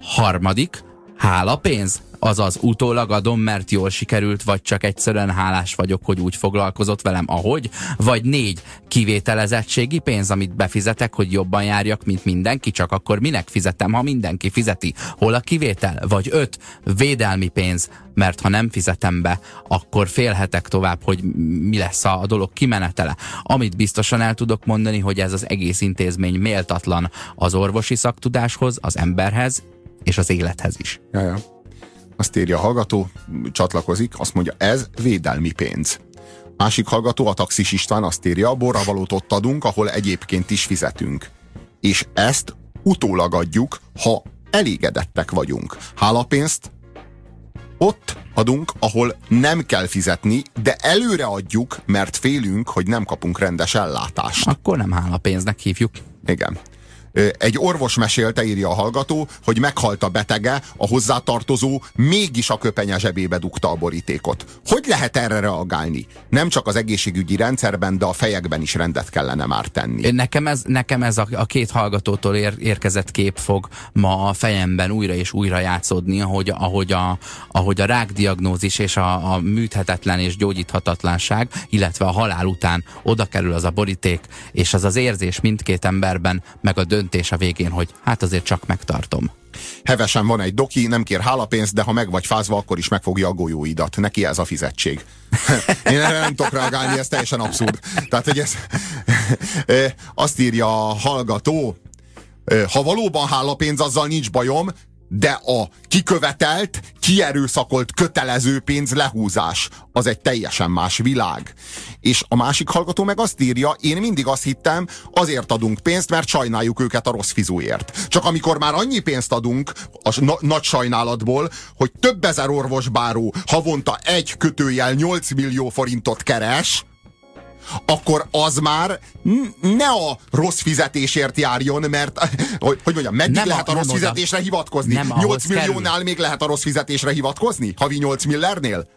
Speaker 2: Harmadik, hálapénz? Azaz utólag adom, mert jól sikerült, vagy csak egyszerűen hálás vagyok, hogy úgy foglalkozott velem, ahogy, vagy négy, kivételezettségi pénz, amit befizetek, hogy jobban járjak, mint mindenki, csak akkor minek fizetem, ha mindenki fizeti? Hol a kivétel? Vagy öt, védelmi pénz, mert ha nem fizetem be, akkor félhetek tovább, hogy mi lesz a, dolog kimenetele. Amit biztosan el tudok mondani, hogy ez az egész intézmény méltatlan az orvosi szaktudáshoz, az emberhez és az élethez is.
Speaker 1: Ja, azt írja a hallgató, csatlakozik, azt mondja, ez védelmi pénz. Másik hallgató, a taxis István azt írja, borravalót ott adunk, ahol egyébként is fizetünk. És ezt utólag adjuk, ha elégedettek vagyunk. Hálapénzt ott adunk, ahol nem kell fizetni, de előre adjuk, mert félünk, hogy nem kapunk rendes ellátást.
Speaker 2: Akkor nem hálapénznek hívjuk.
Speaker 1: Igen. Egy orvos mesélte, írja a hallgató, hogy meghalt a betege, a hozzátartozó mégis a köpenye zsebébe dugta a borítékot. Hogy lehet erre reagálni? Nem csak az egészségügyi rendszerben, de a fejekben is rendet kellene már tenni.
Speaker 2: Nekem ez, nekem ez a, a két hallgatótól ér, érkezett kép fog ma a fejemben újra és újra játszódni, ahogy, ahogy, a, ahogy a rákdiagnózis és a, a műthetetlen és gyógyíthatatlanság, illetve a halál után oda kerül az a boríték, és az az érzés mindkét emberben, meg a döntés döntés a végén, hogy hát azért csak megtartom.
Speaker 1: Hevesen van egy doki, nem kér hálapénzt, de ha meg vagy fázva, akkor is megfogja a golyóidat. Neki ez a fizetség. *laughs* Én erre nem tudok reagálni, ez teljesen abszurd. Tehát, hogy ez *laughs* azt írja a hallgató, ha valóban hálapénz, azzal nincs bajom, de a kikövetelt, kierőszakolt kötelező pénz lehúzás az egy teljesen más világ. És a másik hallgató meg azt írja, én mindig azt hittem, azért adunk pénzt, mert sajnáljuk őket a rossz fizúért. Csak amikor már annyi pénzt adunk a na nagy sajnálatból, hogy több ezer orvosbáró havonta egy kötőjel 8 millió forintot keres, akkor az már ne a rossz fizetésért járjon, mert *laughs* hogy, mondjam, meddig nem lehet a, a rossz fizetésre oda. hivatkozni? Nem 8 milliónál kerül. még lehet a rossz fizetésre hivatkozni? Havi 8 millernél?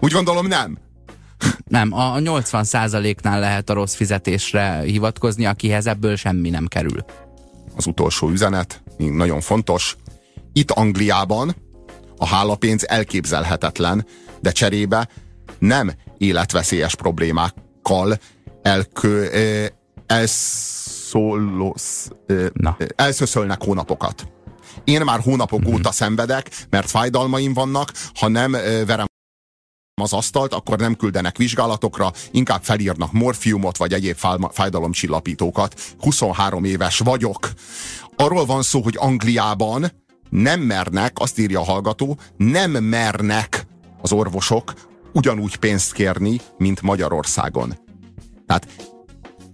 Speaker 1: Úgy gondolom nem.
Speaker 2: Nem, a 80%-nál lehet a rossz fizetésre hivatkozni, akihez ebből semmi nem kerül.
Speaker 1: Az utolsó üzenet, nagyon fontos. Itt Angliában a hálapénz elképzelhetetlen, de cserébe nem életveszélyes problémák kal elkö, elszólosz, elszöszölnek hónapokat. Én már hónapok mm-hmm. óta szenvedek, mert fájdalmaim vannak, ha nem verem az asztalt, akkor nem küldenek vizsgálatokra, inkább felírnak morfiumot vagy egyéb fájdalomcsillapítókat. 23 éves vagyok. Arról van szó, hogy Angliában nem mernek, azt írja a hallgató, nem mernek az orvosok ugyanúgy pénzt kérni, mint Magyarországon. Tehát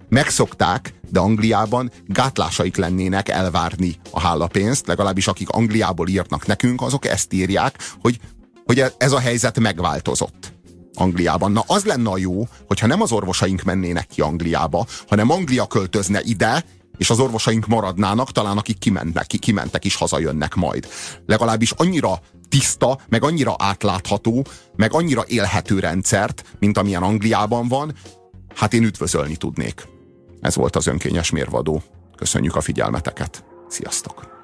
Speaker 1: megszokták, de Angliában gátlásaik lennének elvárni a hálapénzt, legalábbis akik Angliából írnak nekünk, azok ezt írják, hogy, hogy ez a helyzet megváltozott. Angliában. Na az lenne a jó, hogyha nem az orvosaink mennének ki Angliába, hanem Anglia költözne ide, és az orvosaink maradnának, talán akik kimentek, kimentek is hazajönnek majd. Legalábbis annyira tiszta, meg annyira átlátható, meg annyira élhető rendszert, mint amilyen Angliában van, hát én üdvözölni tudnék. Ez volt az önkényes mérvadó. Köszönjük a figyelmeteket. Sziasztok!